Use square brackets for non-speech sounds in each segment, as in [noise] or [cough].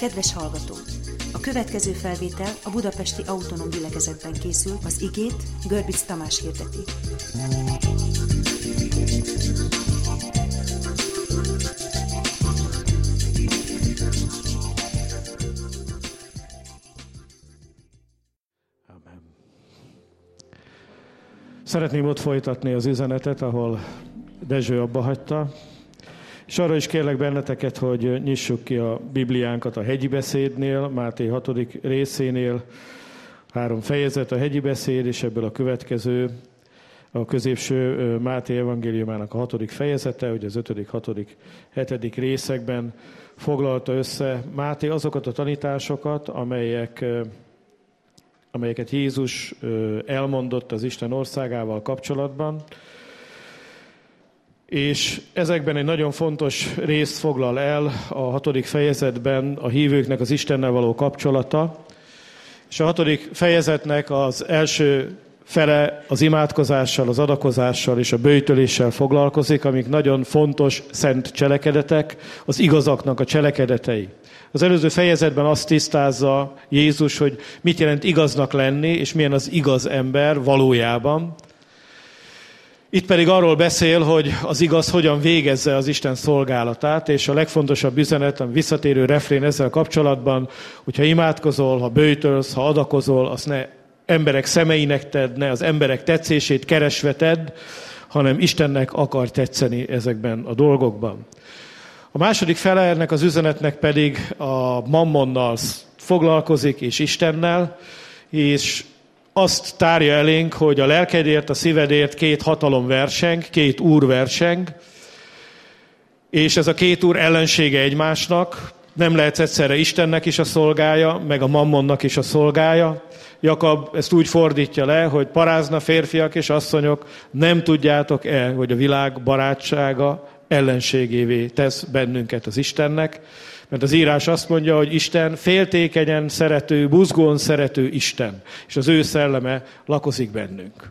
Kedves hallgató! A következő felvétel a Budapesti Autonóm Gyülekezetben készül, az igét Görbic Tamás hirdeti. Szeretném ott folytatni az üzenetet, ahol Dezső abba hagyta. És arra is kérlek benneteket, hogy nyissuk ki a Bibliánkat a hegyi beszédnél, Máté 6. részénél, három fejezet a hegyi beszéd, és ebből a következő, a középső Máté evangéliumának a hatodik fejezete, hogy az ötödik, hatodik, hetedik részekben foglalta össze Máté azokat a tanításokat, amelyek, amelyeket Jézus elmondott az Isten országával kapcsolatban, és ezekben egy nagyon fontos részt foglal el a hatodik fejezetben a hívőknek az Istennel való kapcsolata. És a hatodik fejezetnek az első fele az imádkozással, az adakozással és a bőjtöléssel foglalkozik, amik nagyon fontos szent cselekedetek, az igazaknak a cselekedetei. Az előző fejezetben azt tisztázza Jézus, hogy mit jelent igaznak lenni, és milyen az igaz ember valójában. Itt pedig arról beszél, hogy az igaz hogyan végezze az Isten szolgálatát, és a legfontosabb üzenet, a visszatérő refrén ezzel kapcsolatban, hogyha imádkozol, ha bőjtölsz, ha adakozol, azt ne emberek szemeinek tedd, ne az emberek tetszését keresve tedd, hanem Istennek akar tetszeni ezekben a dolgokban. A második fele ennek az üzenetnek pedig a mammonnal foglalkozik, és Istennel, és azt tárja elénk, hogy a lelkedért, a szívedért két hatalom verseng, két úr verseng, és ez a két úr ellensége egymásnak, nem lehet egyszerre Istennek is a szolgája, meg a mammonnak is a szolgája. Jakab ezt úgy fordítja le, hogy parázna férfiak és asszonyok, nem tudjátok-e, hogy a világ barátsága ellenségévé tesz bennünket az Istennek, mert az írás azt mondja, hogy Isten féltékenyen szerető, buzgón szerető Isten, és az ő szelleme lakozik bennünk.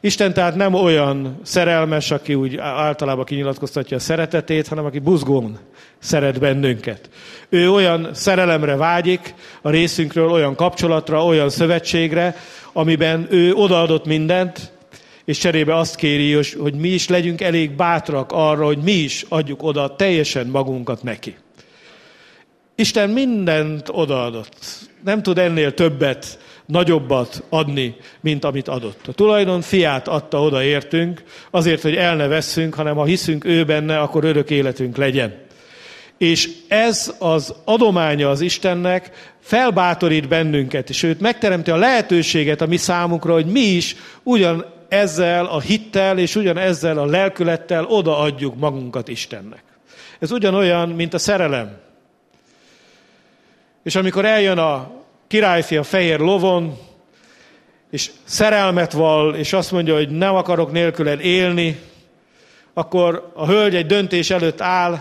Isten tehát nem olyan szerelmes, aki úgy általában kinyilatkoztatja a szeretetét, hanem aki buzgón szeret bennünket. Ő olyan szerelemre vágyik a részünkről, olyan kapcsolatra, olyan szövetségre, amiben ő odaadott mindent, és cserébe azt kéri, hogy mi is legyünk elég bátrak arra, hogy mi is adjuk oda teljesen magunkat neki. Isten mindent odaadott. Nem tud ennél többet, nagyobbat adni, mint amit adott. A tulajdon fiát adta oda értünk, azért, hogy el ne vesszünk, hanem ha hiszünk ő benne, akkor örök életünk legyen. És ez az adománya az Istennek felbátorít bennünket, és őt megteremti a lehetőséget a mi számunkra, hogy mi is ugyan ezzel a hittel és ugyan ezzel a lelkülettel odaadjuk magunkat Istennek. Ez ugyanolyan, mint a szerelem. És amikor eljön a királyfi a fehér lovon, és szerelmet val, és azt mondja, hogy nem akarok nélküled élni, akkor a hölgy egy döntés előtt áll,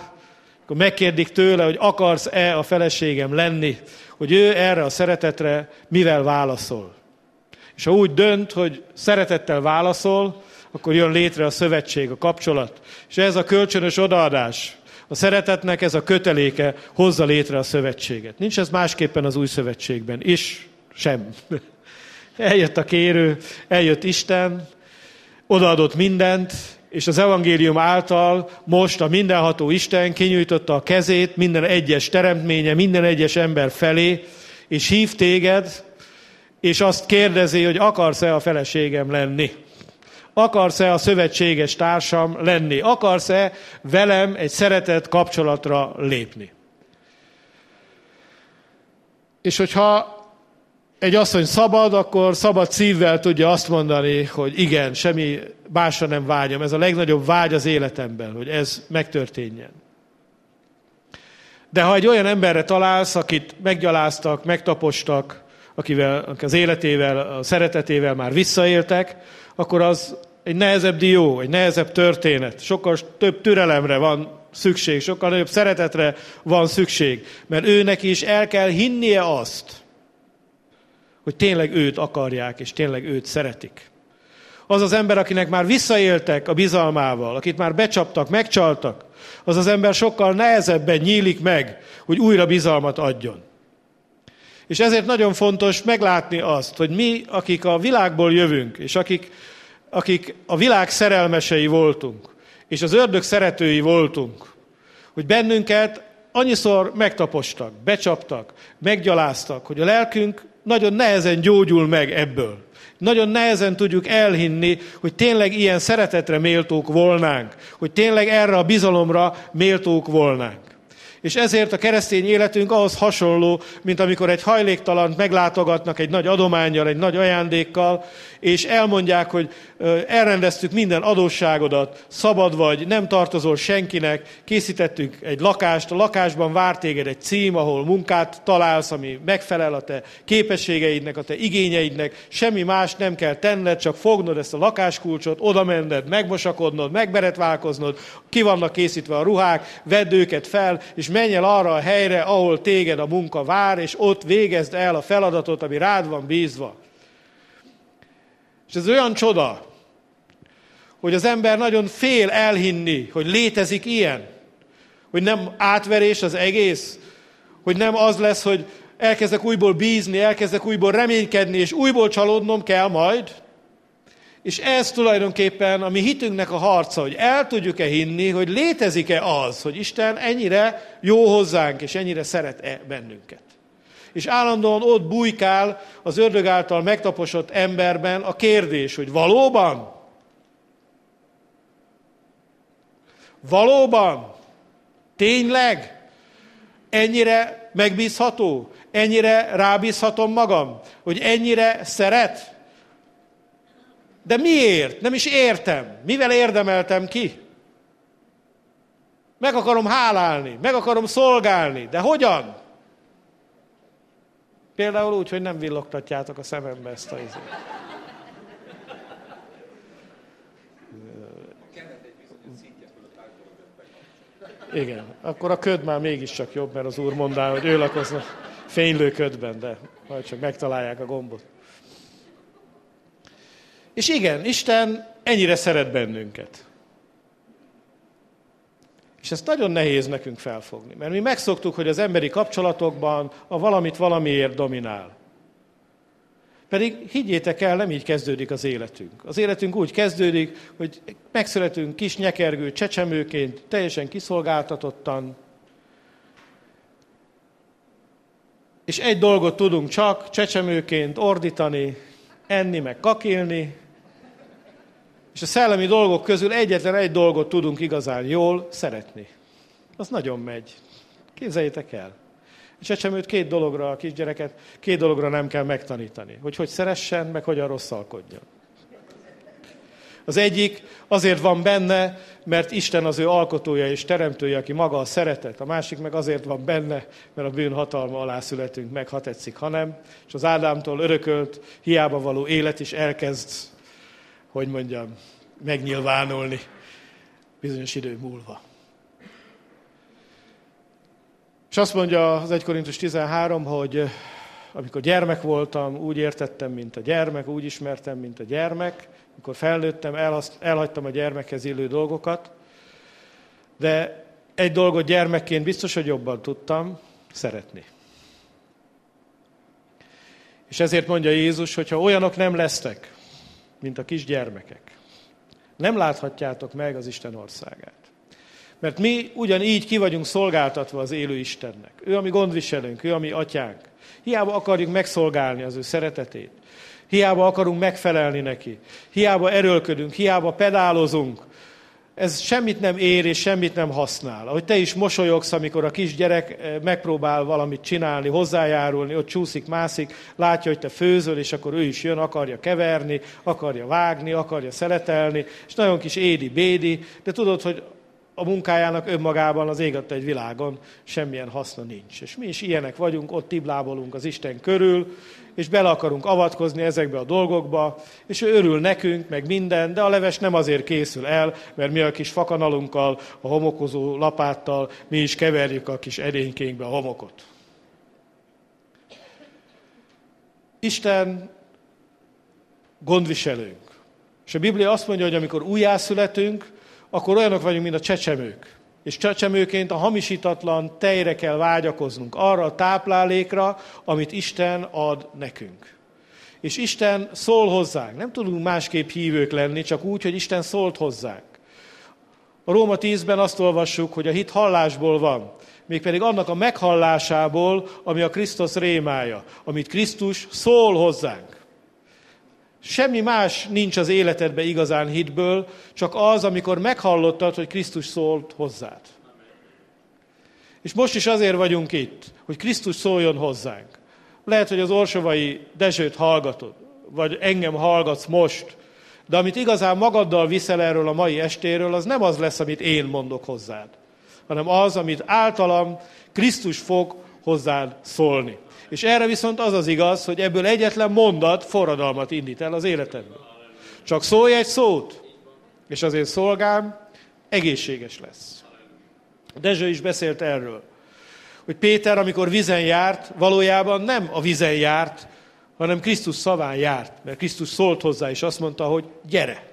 akkor megkérdik tőle, hogy akarsz-e a feleségem lenni, hogy ő erre a szeretetre mivel válaszol. És ha úgy dönt, hogy szeretettel válaszol, akkor jön létre a szövetség, a kapcsolat. És ez a kölcsönös odaadás, a szeretetnek ez a köteléke hozza létre a szövetséget. Nincs ez másképpen az új szövetségben is, sem. [laughs] Eljött a kérő, eljött Isten, odaadott mindent, és az evangélium által most a mindenható Isten kinyújtotta a kezét minden egyes teremtménye, minden egyes ember felé, és hív téged, és azt kérdezi, hogy akarsz-e a feleségem lenni. Akarsz-e a szövetséges társam lenni? Akarsz-e velem egy szeretett kapcsolatra lépni? És hogyha egy asszony szabad, akkor szabad szívvel tudja azt mondani, hogy igen, semmi másra nem vágyom. Ez a legnagyobb vágy az életemben, hogy ez megtörténjen. De ha egy olyan emberre találsz, akit meggyaláztak, megtapostak, akivel az életével, a szeretetével már visszaéltek, akkor az egy nehezebb dió, egy nehezebb történet. Sokkal több türelemre van szükség, sokkal nagyobb szeretetre van szükség. Mert őnek is el kell hinnie azt, hogy tényleg őt akarják, és tényleg őt szeretik. Az az ember, akinek már visszaéltek a bizalmával, akit már becsaptak, megcsaltak, az az ember sokkal nehezebben nyílik meg, hogy újra bizalmat adjon. És ezért nagyon fontos meglátni azt, hogy mi, akik a világból jövünk, és akik, akik a világ szerelmesei voltunk, és az ördög szeretői voltunk, hogy bennünket annyiszor megtapostak, becsaptak, meggyaláztak, hogy a lelkünk nagyon nehezen gyógyul meg ebből. Nagyon nehezen tudjuk elhinni, hogy tényleg ilyen szeretetre méltók volnánk, hogy tényleg erre a bizalomra méltók volnánk. És ezért a keresztény életünk ahhoz hasonló, mint amikor egy hajléktalant meglátogatnak egy nagy adományjal, egy nagy ajándékkal, és elmondják, hogy elrendeztük minden adósságodat, szabad vagy, nem tartozol senkinek, készítettük egy lakást, a lakásban vár téged egy cím, ahol munkát találsz, ami megfelel a te képességeidnek, a te igényeidnek, semmi más nem kell tenned, csak fognod ezt a lakáskulcsot, oda menned, megmosakodnod, megberetválkoznod, ki vannak készítve a ruhák, vedd őket fel, és menj el arra a helyre, ahol téged a munka vár, és ott végezd el a feladatot, ami rád van bízva. És ez olyan csoda, hogy az ember nagyon fél elhinni, hogy létezik ilyen. Hogy nem átverés az egész, hogy nem az lesz, hogy elkezdek újból bízni, elkezdek újból reménykedni, és újból csalódnom kell majd. És ez tulajdonképpen a mi hitünknek a harca, hogy el tudjuk-e hinni, hogy létezik-e az, hogy Isten ennyire jó hozzánk, és ennyire szeret-e bennünket és állandóan ott bujkál az ördög által megtaposott emberben a kérdés, hogy valóban? Valóban? Tényleg? Ennyire megbízható? Ennyire rábízhatom magam? Hogy ennyire szeret? De miért? Nem is értem. Mivel érdemeltem ki? Meg akarom hálálni, meg akarom szolgálni, de hogyan? Például úgy, hogy nem villogtatjátok a szemembe ezt a izét. Igen, akkor a köd már mégiscsak jobb, mert az úr mondá, hogy ő lakozna fénylő ködben, de majd csak megtalálják a gombot. És igen, Isten ennyire szeret bennünket. És ezt nagyon nehéz nekünk felfogni, mert mi megszoktuk, hogy az emberi kapcsolatokban a valamit valamiért dominál. Pedig higgyétek el, nem így kezdődik az életünk. Az életünk úgy kezdődik, hogy megszületünk kis nyekergő csecsemőként, teljesen kiszolgáltatottan, és egy dolgot tudunk csak csecsemőként ordítani, enni, meg kakélni, és a szellemi dolgok közül egyetlen egy dolgot tudunk igazán jól szeretni. Az nagyon megy. Képzeljétek el. A csecsemőt két dologra, a kisgyereket két dologra nem kell megtanítani. Hogy hogy szeressen, meg hogyan rosszalkodjon. Az egyik azért van benne, mert Isten az ő alkotója és teremtője, aki maga a szeretet. A másik meg azért van benne, mert a bűn hatalma alá születünk meg, ha tetszik, ha nem. És az Ádámtól örökölt, hiába való élet is elkezd hogy mondjam, megnyilvánulni bizonyos idő múlva. És azt mondja az 1 Korintus 13, hogy eh, amikor gyermek voltam, úgy értettem, mint a gyermek, úgy ismertem, mint a gyermek. Amikor felnőttem, elhagytam a gyermekhez illő dolgokat. De egy dolgot gyermekként biztos, hogy jobban tudtam, szeretni. És ezért mondja Jézus, hogy ha olyanok nem lesztek, mint a kisgyermekek. Nem láthatjátok meg az Isten országát. Mert mi ugyanígy ki vagyunk szolgáltatva az élő Istennek. Ő a mi gondviselőnk, ő a mi atyánk. Hiába akarjuk megszolgálni az ő szeretetét. Hiába akarunk megfelelni neki. Hiába erőlködünk, hiába pedálozunk, ez semmit nem ér és semmit nem használ. Ahogy te is mosolyogsz, amikor a kisgyerek eh, megpróbál valamit csinálni, hozzájárulni, ott csúszik, mászik, látja, hogy te főzöl, és akkor ő is jön, akarja keverni, akarja vágni, akarja szeletelni, és nagyon kis édi-bédi, de tudod, hogy a munkájának önmagában az ég egy világon semmilyen haszna nincs. És mi is ilyenek vagyunk, ott tiblábolunk az Isten körül, és bele akarunk avatkozni ezekbe a dolgokba, és ő örül nekünk, meg minden, de a leves nem azért készül el, mert mi a kis fakanalunkkal, a homokozó lapáttal mi is keverjük a kis edénykénkbe a homokot. Isten gondviselőnk. És a Biblia azt mondja, hogy amikor újjászületünk, akkor olyanok vagyunk, mint a csecsemők. És csecsemőként a hamisítatlan tejre kell vágyakoznunk, arra a táplálékra, amit Isten ad nekünk. És Isten szól hozzánk. Nem tudunk másképp hívők lenni, csak úgy, hogy Isten szólt hozzánk. A Róma 10-ben azt olvassuk, hogy a hit hallásból van, mégpedig annak a meghallásából, ami a Krisztus rémája, amit Krisztus szól hozzánk. Semmi más nincs az életedben igazán hitből, csak az, amikor meghallottad, hogy Krisztus szólt hozzád. És most is azért vagyunk itt, hogy Krisztus szóljon hozzánk. Lehet, hogy az Orsovai Dezsőt hallgatod, vagy engem hallgatsz most, de amit igazán magaddal viszel erről a mai estéről, az nem az lesz, amit én mondok hozzád, hanem az, amit általam Krisztus fog hozzád szólni. És erre viszont az az igaz, hogy ebből egyetlen mondat forradalmat indít el az életedből. Csak szólj egy szót, és az én szolgám egészséges lesz. Dezső is beszélt erről, hogy Péter, amikor vizen járt, valójában nem a vizen járt, hanem Krisztus szaván járt, mert Krisztus szólt hozzá, és azt mondta, hogy gyere.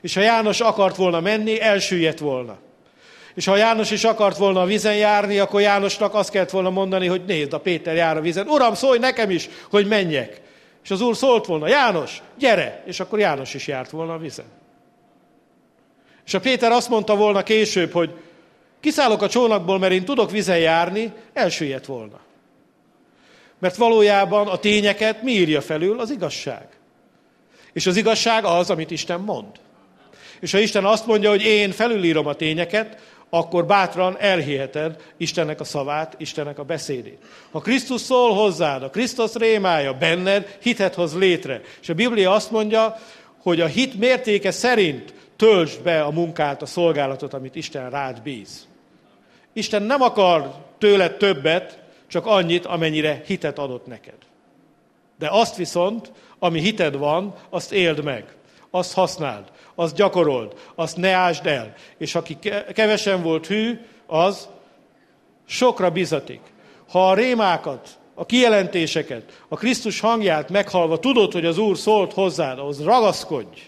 És ha János akart volna menni, elsüllyedt volna. És ha János is akart volna a vizen járni, akkor Jánosnak azt kellett volna mondani, hogy nézd, a Péter jár a vizen. Uram, szólj nekem is, hogy menjek. És az úr szólt volna, János, gyere! És akkor János is járt volna a vizen. És a Péter azt mondta volna később, hogy kiszállok a csónakból, mert én tudok vizen járni, elsüllyedt volna. Mert valójában a tényeket mi írja felül? Az igazság. És az igazság az, amit Isten mond. És ha Isten azt mondja, hogy én felülírom a tényeket, akkor bátran elhiheted Istennek a szavát, Istennek a beszédét. Ha Krisztus szól hozzád, a Krisztus rémája benned, hitet hoz létre. És a Biblia azt mondja, hogy a hit mértéke szerint töltsd be a munkát, a szolgálatot, amit Isten rád bíz. Isten nem akar tőled többet, csak annyit, amennyire hitet adott neked. De azt viszont, ami hited van, azt éld meg, azt használd azt gyakorold, azt ne ásd el. És aki kevesen volt hű, az sokra bizatik. Ha a rémákat, a kijelentéseket, a Krisztus hangját meghalva tudod, hogy az Úr szólt hozzád, ahhoz ragaszkodj,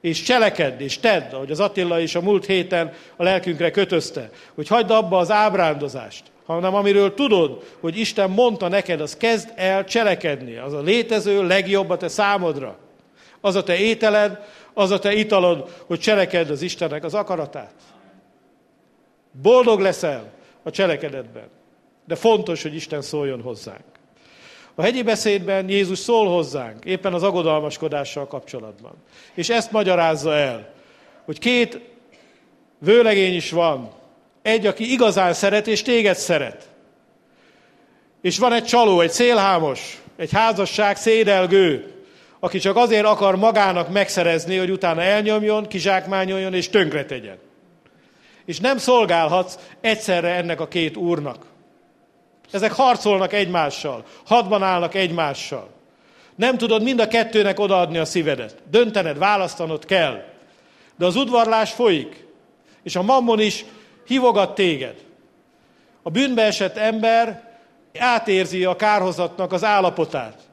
és cselekedd, és tedd, ahogy az Attila is a múlt héten a lelkünkre kötözte, hogy hagyd abba az ábrándozást, hanem amiről tudod, hogy Isten mondta neked, az kezd el cselekedni. Az a létező legjobb a te számodra. Az a te ételed, az a te italod, hogy cselekedd az Istennek az akaratát. Boldog leszel a cselekedetben. De fontos, hogy Isten szóljon hozzánk. A hegyi beszédben Jézus szól hozzánk, éppen az agodalmaskodással kapcsolatban. És ezt magyarázza el, hogy két vőlegény is van. Egy, aki igazán szeret, és téged szeret. És van egy csaló, egy szélhámos, egy házasság szédelgő, aki csak azért akar magának megszerezni, hogy utána elnyomjon, kizsákmányoljon és tönkretegyen. És nem szolgálhatsz egyszerre ennek a két úrnak. Ezek harcolnak egymással, hadban állnak egymással. Nem tudod mind a kettőnek odaadni a szívedet. Döntened, választanod kell. De az udvarlás folyik, és a mammon is hívogat téged. A bűnbe esett ember átérzi a kárhozatnak az állapotát.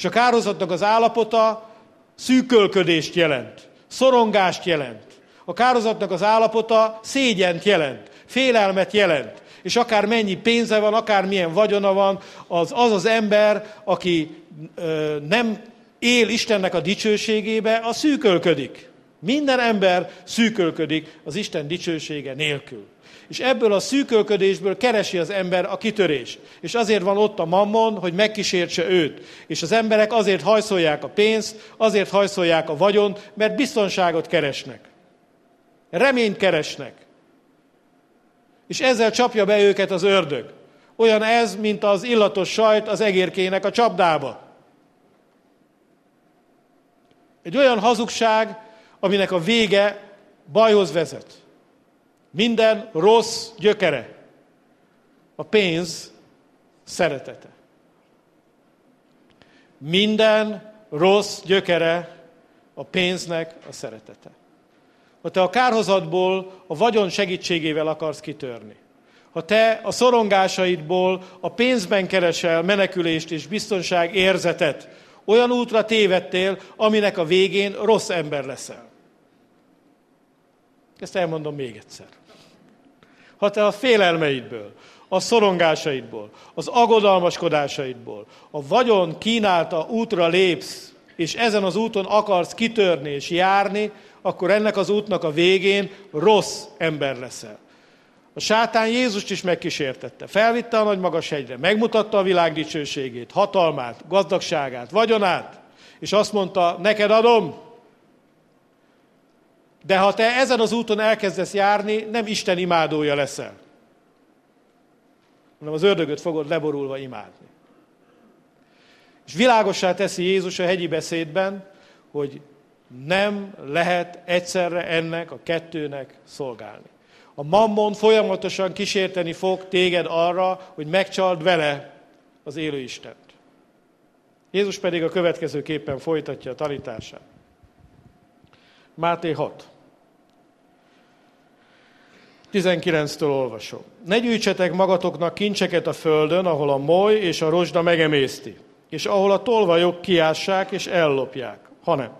És a kározatnak az állapota szűkölködést jelent, szorongást jelent. A kározatnak az állapota szégyent jelent, félelmet jelent. És akár mennyi pénze van, akár milyen vagyona van, az az, az ember, aki ö, nem él Istennek a dicsőségébe, a szűkölködik. Minden ember szűkölködik az Isten dicsősége nélkül. És ebből a szűkölködésből keresi az ember a kitörés. És azért van ott a mammon, hogy megkísértse őt. És az emberek azért hajszolják a pénzt, azért hajszolják a vagyont, mert biztonságot keresnek. Reményt keresnek. És ezzel csapja be őket az ördög. Olyan ez, mint az illatos sajt az egérkének a csapdába. Egy olyan hazugság, aminek a vége bajhoz vezet. Minden rossz gyökere a pénz szeretete. Minden rossz gyökere a pénznek a szeretete. Ha te a kárhozatból a vagyon segítségével akarsz kitörni, ha te a szorongásaidból a pénzben keresel menekülést és biztonság érzetet, Olyan útra tévedtél, aminek a végén rossz ember leszel. Ezt elmondom még egyszer. Ha te a félelmeidből, a szorongásaidból, az agodalmaskodásaidból, a vagyon kínálta útra lépsz, és ezen az úton akarsz kitörni és járni, akkor ennek az útnak a végén rossz ember leszel. A sátán Jézust is megkísértette. Felvitte a nagy magas hegyre, megmutatta a világ dicsőségét, hatalmát, gazdagságát, vagyonát, és azt mondta, neked adom. De ha te ezen az úton elkezdesz járni, nem Isten imádója leszel, hanem az ördögöt fogod leborulva imádni. És világossá teszi Jézus a hegyi beszédben, hogy nem lehet egyszerre ennek a kettőnek szolgálni. A mammon folyamatosan kísérteni fog téged arra, hogy megcsald vele az élő Istent. Jézus pedig a következőképpen folytatja a tanítását. Máté 6. 19-től olvasom. Ne gyűjtsetek magatoknak kincseket a földön, ahol a moly és a rozsda megemészti, és ahol a tolvajok kiássák és ellopják, hanem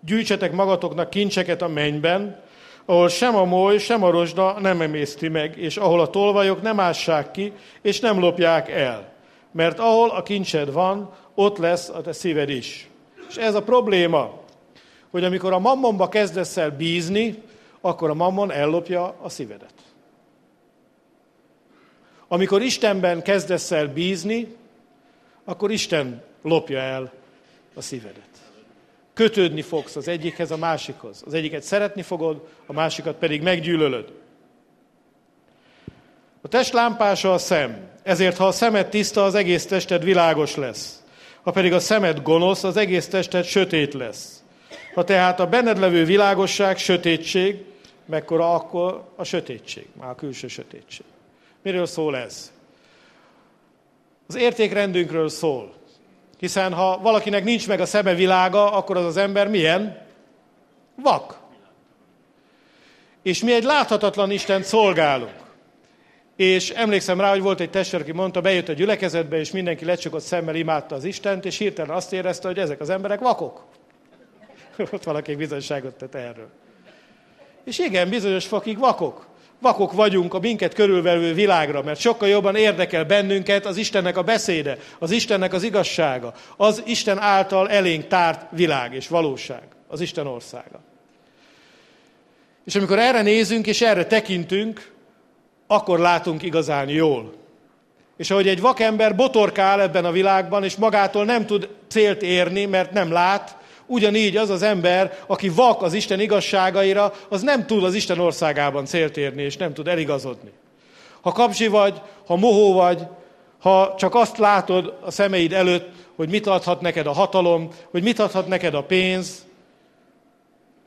gyűjtsetek magatoknak kincseket a mennyben, ahol sem a moly, sem a rozsda nem emészti meg, és ahol a tolvajok nem ássák ki, és nem lopják el. Mert ahol a kincsed van, ott lesz a te szíved is. És ez a probléma, hogy amikor a mammonba kezdesz el bízni, akkor a mammon ellopja a szívedet. Amikor Istenben kezdesz el bízni, akkor Isten lopja el a szívedet. Kötődni fogsz az egyikhez, a másikhoz. Az egyiket szeretni fogod, a másikat pedig meggyűlölöd. A test lámpása a szem, ezért ha a szemed tiszta, az egész tested világos lesz. Ha pedig a szemed gonosz, az egész tested sötét lesz. Ha tehát a benned levő világosság sötétség, mekkora akkor a sötétség, már a külső sötétség. Miről szól ez? Az értékrendünkről szól. Hiszen ha valakinek nincs meg a szeme világa, akkor az az ember milyen? Vak. És mi egy láthatatlan Isten szolgálunk. És emlékszem rá, hogy volt egy testvér, aki mondta, bejött a gyülekezetbe, és mindenki lecsukott szemmel imádta az Istent, és hirtelen azt érezte, hogy ezek az emberek vakok. [laughs] Ott valaki bizonyságot tett erről. És igen, bizonyos fokig vakok. Vakok vagyunk a minket körülvelő világra, mert sokkal jobban érdekel bennünket az Istennek a beszéde, az Istennek az igazsága, az Isten által elénk tárt világ és valóság, az Isten országa. És amikor erre nézünk és erre tekintünk, akkor látunk igazán jól. És ahogy egy vakember botorkál ebben a világban, és magától nem tud célt érni, mert nem lát, Ugyanígy az az ember, aki vak az Isten igazságaira, az nem tud az Isten országában célt érni, és nem tud eligazodni. Ha kapcsi vagy, ha mohó vagy, ha csak azt látod a szemeid előtt, hogy mit adhat neked a hatalom, hogy mit adhat neked a pénz,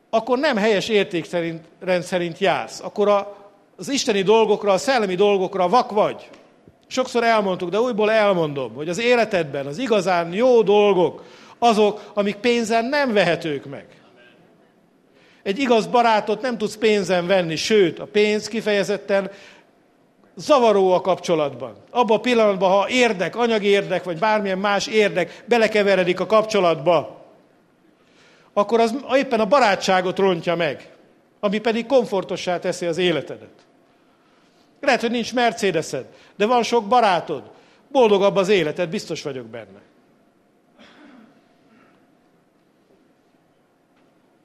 akkor nem helyes értékrend szerint jársz. Akkor az isteni dolgokra, a szellemi dolgokra vak vagy. Sokszor elmondtuk, de újból elmondom, hogy az életedben az igazán jó dolgok, azok, amik pénzen nem vehetők meg. Egy igaz barátot nem tudsz pénzen venni, sőt, a pénz kifejezetten zavaró a kapcsolatban. Abban a pillanatban, ha érdek, anyagi érdek, vagy bármilyen más érdek belekeveredik a kapcsolatba, akkor az éppen a barátságot rontja meg, ami pedig komfortossá teszi az életedet. Lehet, hogy nincs Mercedesed, de van sok barátod. Boldogabb az életed, biztos vagyok benne.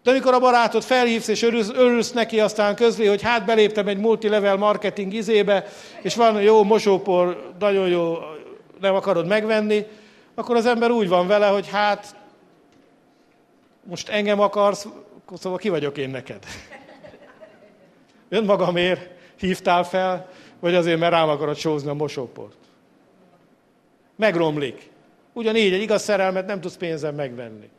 De amikor a barátod felhívsz és örülsz, örülsz neki, aztán közli, hogy hát beléptem egy multilevel marketing izébe, és van jó mosópor, nagyon jó, nem akarod megvenni, akkor az ember úgy van vele, hogy hát most engem akarsz, szóval ki vagyok én neked? [laughs] Önmagamért hívtál fel, vagy azért, mert rám akarod sózni a mosóport? Megromlik. Ugyanígy egy igaz szerelmet nem tudsz pénzen megvenni.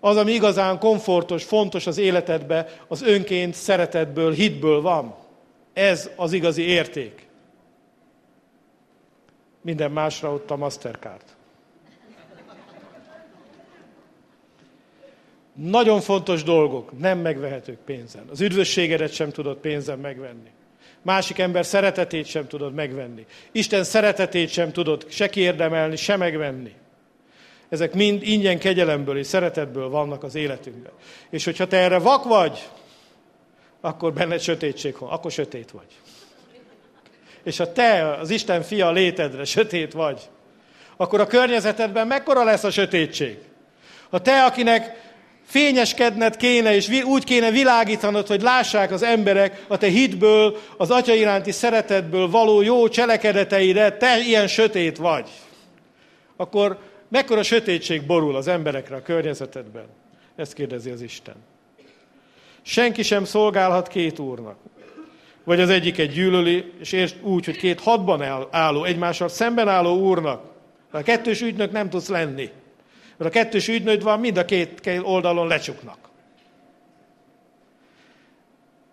Az, ami igazán komfortos, fontos az életedbe, az önként, szeretetből, hitből van. Ez az igazi érték. Minden másra ott a Mastercard. Nagyon fontos dolgok, nem megvehetők pénzen. Az üdvösségedet sem tudod pénzen megvenni. Másik ember szeretetét sem tudod megvenni. Isten szeretetét sem tudod se kiérdemelni, se megvenni. Ezek mind ingyen kegyelemből és szeretetből vannak az életünkben. És hogyha te erre vak vagy, akkor benned sötétség van, akkor sötét vagy. És ha te az Isten fia létedre sötét vagy, akkor a környezetedben mekkora lesz a sötétség? Ha te, akinek fényeskedned kéne, és úgy kéne világítanod, hogy lássák az emberek a te hitből, az atya iránti szeretetből való jó cselekedeteire, te ilyen sötét vagy, akkor mekkora sötétség borul az emberekre a környezetedben? Ezt kérdezi az Isten. Senki sem szolgálhat két úrnak. Vagy az egyiket gyűlöli, és értsd úgy, hogy két hadban álló, egymással szemben álló úrnak. A kettős ügynök nem tudsz lenni. Mert a kettős ügynök van, mind a két oldalon lecsuknak.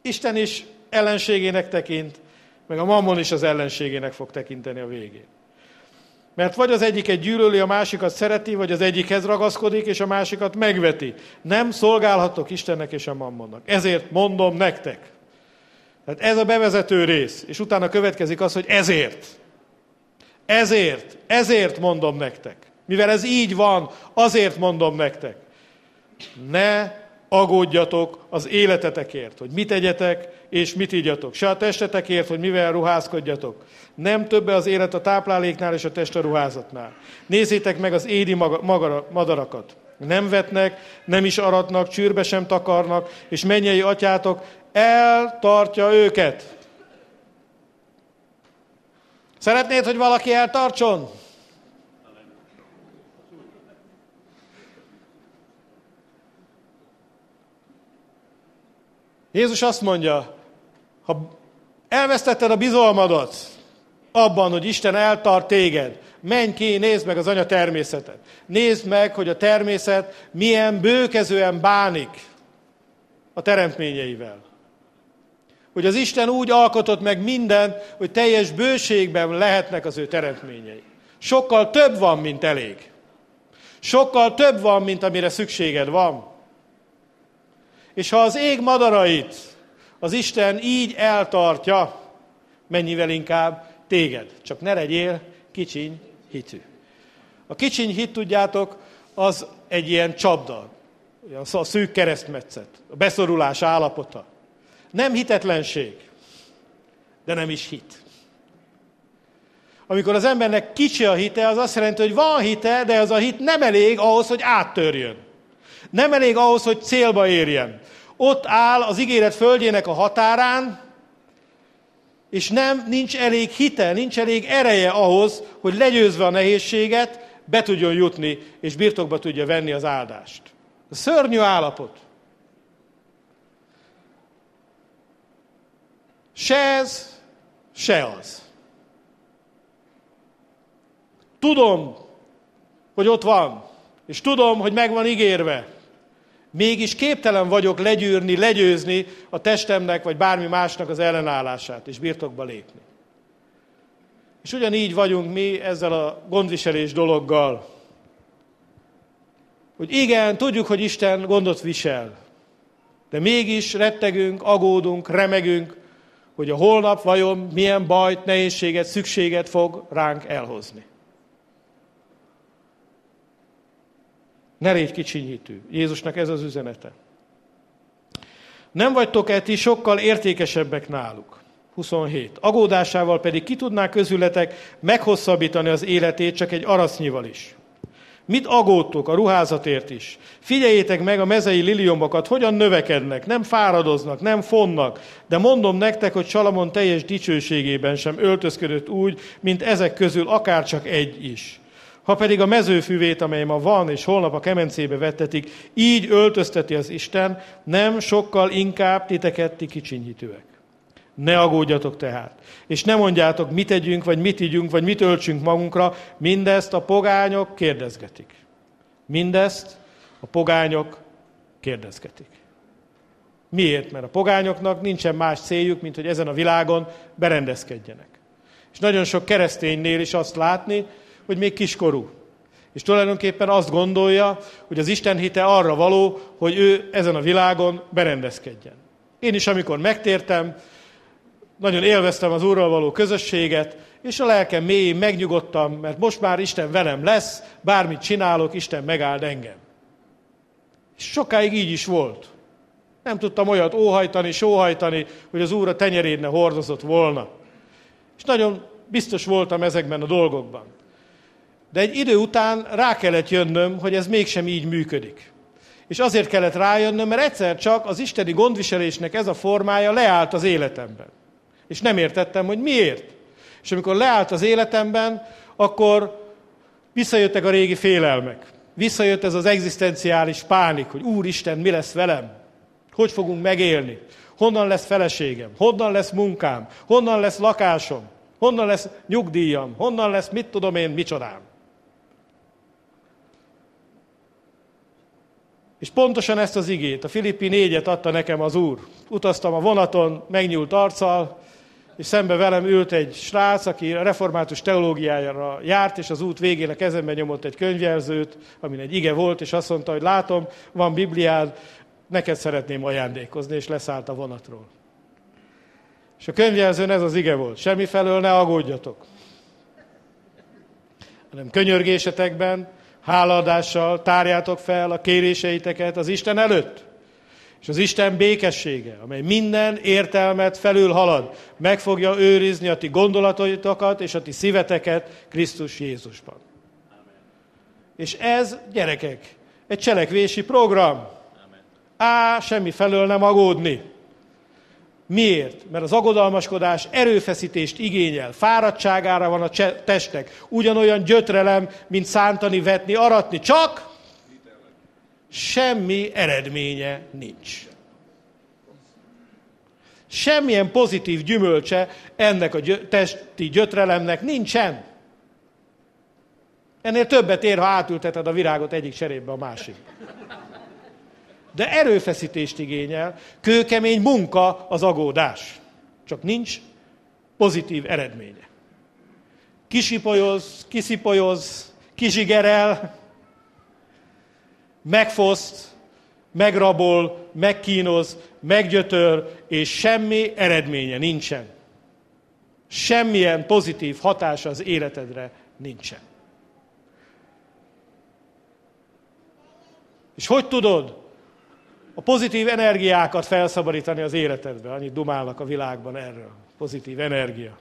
Isten is ellenségének tekint, meg a mammon is az ellenségének fog tekinteni a végén. Mert vagy az egyiket gyűlöli, a másikat szereti, vagy az egyikhez ragaszkodik, és a másikat megveti. Nem szolgálhatok Istennek és a mammonnak. Ezért mondom nektek. Tehát ez a bevezető rész, és utána következik az, hogy ezért. Ezért, ezért mondom nektek. Mivel ez így van, azért mondom nektek. Ne agódjatok az életetekért, hogy mit egyetek és mit ígyatok. Se a testetekért, hogy mivel ruházkodjatok. Nem többe az élet a tápláléknál és a test a ruházatnál. Nézzétek meg az édi maga, madarakat. Nem vetnek, nem is aratnak, csűrbe sem takarnak, és mennyei atyátok eltartja őket. Szeretnéd, hogy valaki eltartson? Jézus azt mondja, ha elvesztetted a bizalmadat abban, hogy Isten eltart téged, menj ki, nézd meg az anya természetet. Nézd meg, hogy a természet milyen bőkezően bánik a teremtményeivel. Hogy az Isten úgy alkotott meg mindent, hogy teljes bőségben lehetnek az ő teremtményei. Sokkal több van, mint elég. Sokkal több van, mint amire szükséged van. És ha az ég madarait az Isten így eltartja, mennyivel inkább téged. Csak ne legyél kicsiny hitű. A kicsiny hit, tudjátok, az egy ilyen csapda, a szűk keresztmetszet, a beszorulás állapota. Nem hitetlenség, de nem is hit. Amikor az embernek kicsi a hite, az azt jelenti, hogy van hite, de az a hit nem elég ahhoz, hogy áttörjön. Nem elég ahhoz, hogy célba érjen. Ott áll az ígéret földjének a határán, és nem, nincs elég hite, nincs elég ereje ahhoz, hogy legyőzve a nehézséget, be tudjon jutni, és birtokba tudja venni az áldást. A szörnyű állapot. Se ez, se az. Tudom, hogy ott van, és tudom, hogy meg van ígérve. Mégis képtelen vagyok legyűrni, legyőzni a testemnek, vagy bármi másnak az ellenállását, és birtokba lépni. És ugyanígy vagyunk mi ezzel a gondviselés dologgal. Hogy igen, tudjuk, hogy Isten gondot visel, de mégis rettegünk, agódunk, remegünk, hogy a holnap vajon milyen bajt, nehézséget, szükséget fog ránk elhozni. Ne légy kicsinyítő. Jézusnak ez az üzenete. Nem vagytok-e ti sokkal értékesebbek náluk? 27. Agódásával pedig ki tudná közületek meghosszabbítani az életét csak egy arasznyival is. Mit agódtok a ruházatért is? Figyeljétek meg a mezei liliomokat, hogyan növekednek, nem fáradoznak, nem fonnak, de mondom nektek, hogy Salamon teljes dicsőségében sem öltözködött úgy, mint ezek közül akár csak egy is. Ha pedig a mezőfüvét, amely ma van, és holnap a kemencébe vettetik, így öltözteti az Isten, nem sokkal inkább titeket ti kicsinyítőek. Ne aggódjatok tehát, és ne mondjátok, mit tegyünk, vagy mit ígyünk, vagy mit öltsünk magunkra, mindezt a pogányok kérdezgetik. Mindezt a pogányok kérdezgetik. Miért? Mert a pogányoknak nincsen más céljuk, mint hogy ezen a világon berendezkedjenek. És nagyon sok kereszténynél is azt látni, hogy még kiskorú. És tulajdonképpen azt gondolja, hogy az Isten hite arra való, hogy ő ezen a világon berendezkedjen. Én is, amikor megtértem, nagyon élveztem az Úrral való közösséget, és a lelkem mélyén megnyugodtam, mert most már Isten velem lesz, bármit csinálok, Isten megáld engem. És sokáig így is volt. Nem tudtam olyat óhajtani, sóhajtani, hogy az Úr a tenyerédne hordozott volna. És nagyon biztos voltam ezekben a dolgokban. De egy idő után rá kellett jönnöm, hogy ez mégsem így működik. És azért kellett rájönnöm, mert egyszer csak az isteni gondviselésnek ez a formája leállt az életemben. És nem értettem, hogy miért. És amikor leállt az életemben, akkor visszajöttek a régi félelmek. Visszajött ez az egzisztenciális pánik, hogy Úristen, mi lesz velem? Hogy fogunk megélni? Honnan lesz feleségem? Honnan lesz munkám? Honnan lesz lakásom? Honnan lesz nyugdíjam? Honnan lesz mit tudom én, micsodám? És pontosan ezt az igét, a Filippi négyet adta nekem az Úr. Utaztam a vonaton, megnyúlt arccal, és szembe velem ült egy srác, aki a református teológiájára járt, és az út végén a kezembe nyomott egy könyvjelzőt, amin egy ige volt, és azt mondta, hogy látom, van Bibliád, neked szeretném ajándékozni, és leszállt a vonatról. És a könyvjelzőn ez az ige volt, semmi felől ne aggódjatok, hanem könyörgésetekben, hálaadással tárjátok fel a kéréseiteket az Isten előtt. És az Isten békessége, amely minden értelmet felül halad, meg fogja őrizni a ti gondolatoitokat és a ti szíveteket Krisztus Jézusban. És ez, gyerekek, egy cselekvési program. Á, semmi felől nem agódni. Miért? Mert az agodalmaskodás erőfeszítést igényel, fáradtságára van a testnek, ugyanolyan gyötrelem, mint szántani, vetni, aratni, csak semmi eredménye nincs. Semmilyen pozitív gyümölcse ennek a testi gyötrelemnek nincsen. Ennél többet ér, ha átülteted a virágot egyik cserébe a másik. De erőfeszítést igényel, kőkemény munka az agódás. Csak nincs pozitív eredménye. Kisipolyoz, kiszipolyoz, kizsigerel, megfoszt, megrabol, megkínoz, meggyötör, és semmi eredménye nincsen. Semmilyen pozitív hatása az életedre nincsen. És hogy tudod a pozitív energiákat felszabadítani az életedbe? Annyit dumálnak a világban erről. Pozitív energia.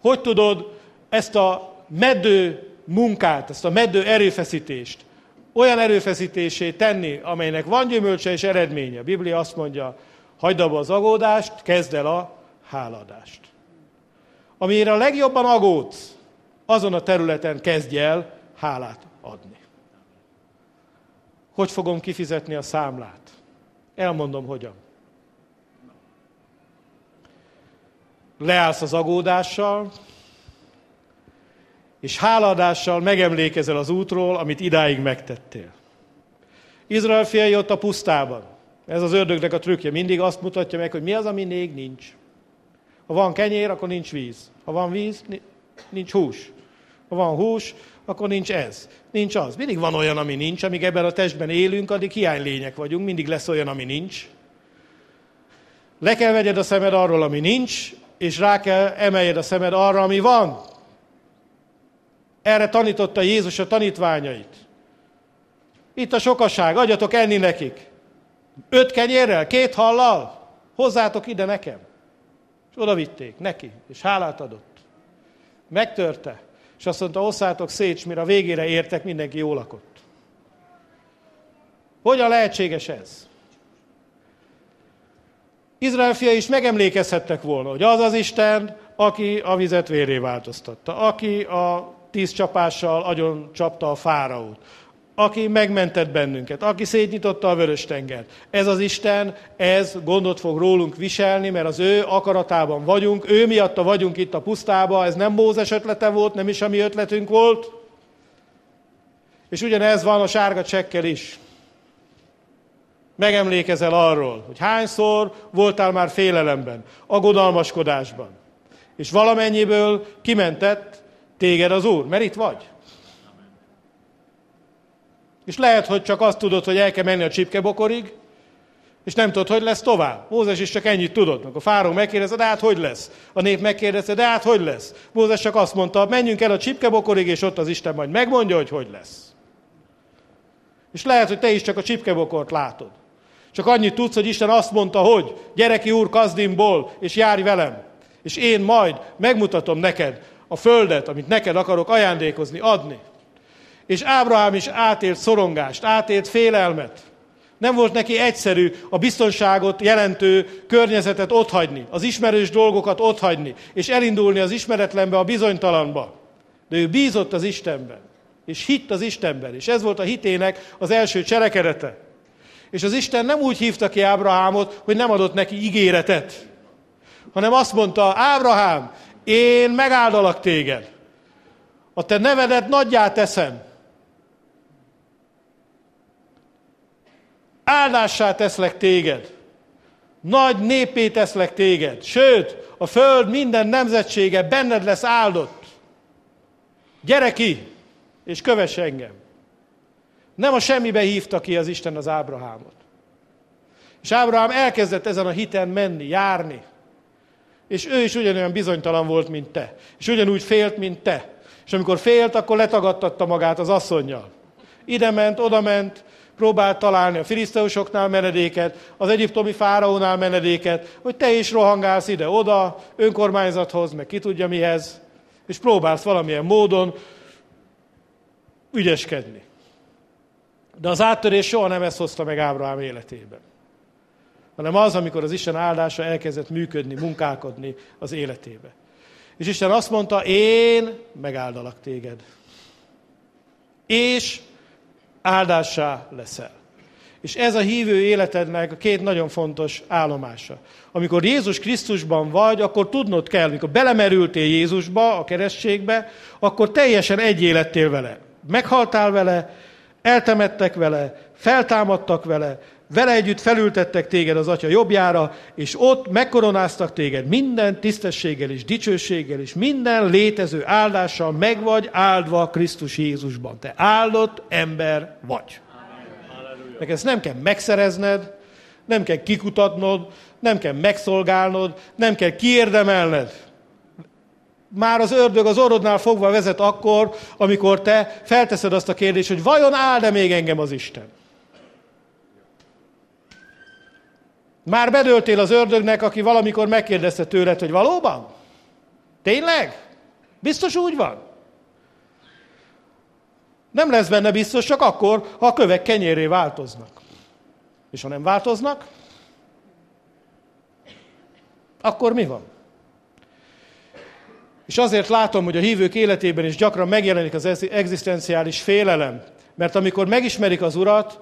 Hogy tudod ezt a meddő munkát, ezt a meddő erőfeszítést olyan erőfeszítésé tenni, amelynek van gyümölcse és eredménye. A Biblia azt mondja, hagyd abba az agódást, kezd el a háladást. Amire a legjobban agódsz, azon a területen kezdj el hálát adni. Hogy fogom kifizetni a számlát? Elmondom, hogyan. Leállsz az agódással, és háladással megemlékezel az útról, amit idáig megtettél. Izrael fiai ott a pusztában. Ez az ördögnek a trükkje. Mindig azt mutatja meg, hogy mi az, ami még nincs. Ha van kenyér, akkor nincs víz. Ha van víz, nincs hús. Ha van hús, akkor nincs ez. Nincs az. Mindig van olyan, ami nincs. Amíg ebben a testben élünk, addig hiánylények vagyunk. Mindig lesz olyan, ami nincs. Le kell vegyed a szemed arról, ami nincs, és rá kell emeljed a szemed arra, ami van. Erre tanította Jézus a tanítványait. Itt a sokaság, adjatok enni nekik. Öt kenyérrel, két hallal, hozzátok ide nekem. És oda vitték neki, és hálát adott. Megtörte, és azt mondta, osszátok szét, és mire a végére értek, mindenki jól lakott. Hogyan lehetséges ez? Izrael fia is megemlékezhettek volna, hogy az az Isten, aki a vizet véré változtatta, aki a tíz csapással agyon csapta a fáraót, aki megmentett bennünket, aki szétnyitotta a vörös tengert. Ez az Isten, ez gondot fog rólunk viselni, mert az ő akaratában vagyunk, ő miatta vagyunk itt a pusztába, ez nem Mózes ötlete volt, nem is a mi ötletünk volt. És ugyanez van a sárga csekkel is. Megemlékezel arról, hogy hányszor voltál már félelemben, agodalmaskodásban, és valamennyiből kimentett téged az Úr, mert itt vagy. És lehet, hogy csak azt tudod, hogy el kell menni a csipkebokorig, És nem tudod, hogy lesz tovább. Mózes is csak ennyit tudott. Akkor Fáró megkérdezte, de hát hogy lesz? A nép megkérdezte, de hát hogy lesz? Mózes csak azt mondta, menjünk el a csipkebokorig, és ott az Isten majd megmondja, hogy hogy lesz. És lehet, hogy te is csak a csipkebokort látod. Csak annyit tudsz, hogy Isten azt mondta, hogy gyere ki úr Kazdimból, és járj velem. És én majd megmutatom neked a földet, amit neked akarok ajándékozni, adni. És Ábrahám is átélt szorongást, átélt félelmet. Nem volt neki egyszerű a biztonságot jelentő környezetet otthagyni, az ismerős dolgokat otthagyni, és elindulni az ismeretlenbe, a bizonytalanba. De ő bízott az Istenben, és hitt az Istenben, és ez volt a hitének az első cselekedete. És az Isten nem úgy hívta ki Ábrahámot, hogy nem adott neki ígéretet, hanem azt mondta, Ábrahám, én megáldalak téged. A te nevedet nagyját teszem. Áldássá teszlek téged. Nagy népé teszlek téged. Sőt, a föld minden nemzetsége benned lesz áldott. Gyere ki, és kövess engem. Nem a semmibe hívta ki az Isten az Ábrahámot. És Ábrahám elkezdett ezen a hiten menni, járni. És ő is ugyanolyan bizonytalan volt, mint te. És ugyanúgy félt, mint te. És amikor félt, akkor letagadtatta magát az asszonynal. Ide ment, oda ment, próbált találni a filiszteusoknál menedéket, az egyiptomi fáraónál menedéket, hogy te is rohangálsz ide-oda, önkormányzathoz, meg ki tudja mihez, és próbálsz valamilyen módon ügyeskedni. De az áttörés soha nem ezt hozta meg Ábrahám életében. Hanem az, amikor az Isten áldása elkezdett működni, munkálkodni az életébe. És Isten azt mondta, én megáldalak téged. És áldássá leszel. És ez a hívő életednek a két nagyon fontos állomása. Amikor Jézus Krisztusban vagy, akkor tudnod kell, amikor belemerültél Jézusba, a keresztségbe, akkor teljesen egy élettél vele. Meghaltál vele, eltemettek vele, feltámadtak vele, vele együtt felültettek téged az Atya jobbjára, és ott megkoronáztak téged minden tisztességgel és dicsőséggel, és minden létező áldással meg vagy áldva Krisztus Jézusban. Te áldott ember vagy. Neked ezt nem kell megszerezned, nem kell kikutatnod, nem kell megszolgálnod, nem kell kiérdemelned. Már az ördög az orrodnál fogva vezet akkor, amikor te felteszed azt a kérdést, hogy vajon áld-e még engem az Isten? Már bedöltél az ördögnek, aki valamikor megkérdezte tőled, hogy valóban? Tényleg? Biztos úgy van? Nem lesz benne biztos, csak akkor, ha a kövek kenyéré változnak. És ha nem változnak, akkor mi van? És azért látom, hogy a hívők életében is gyakran megjelenik az egzisztenciális félelem, mert amikor megismerik az Urat,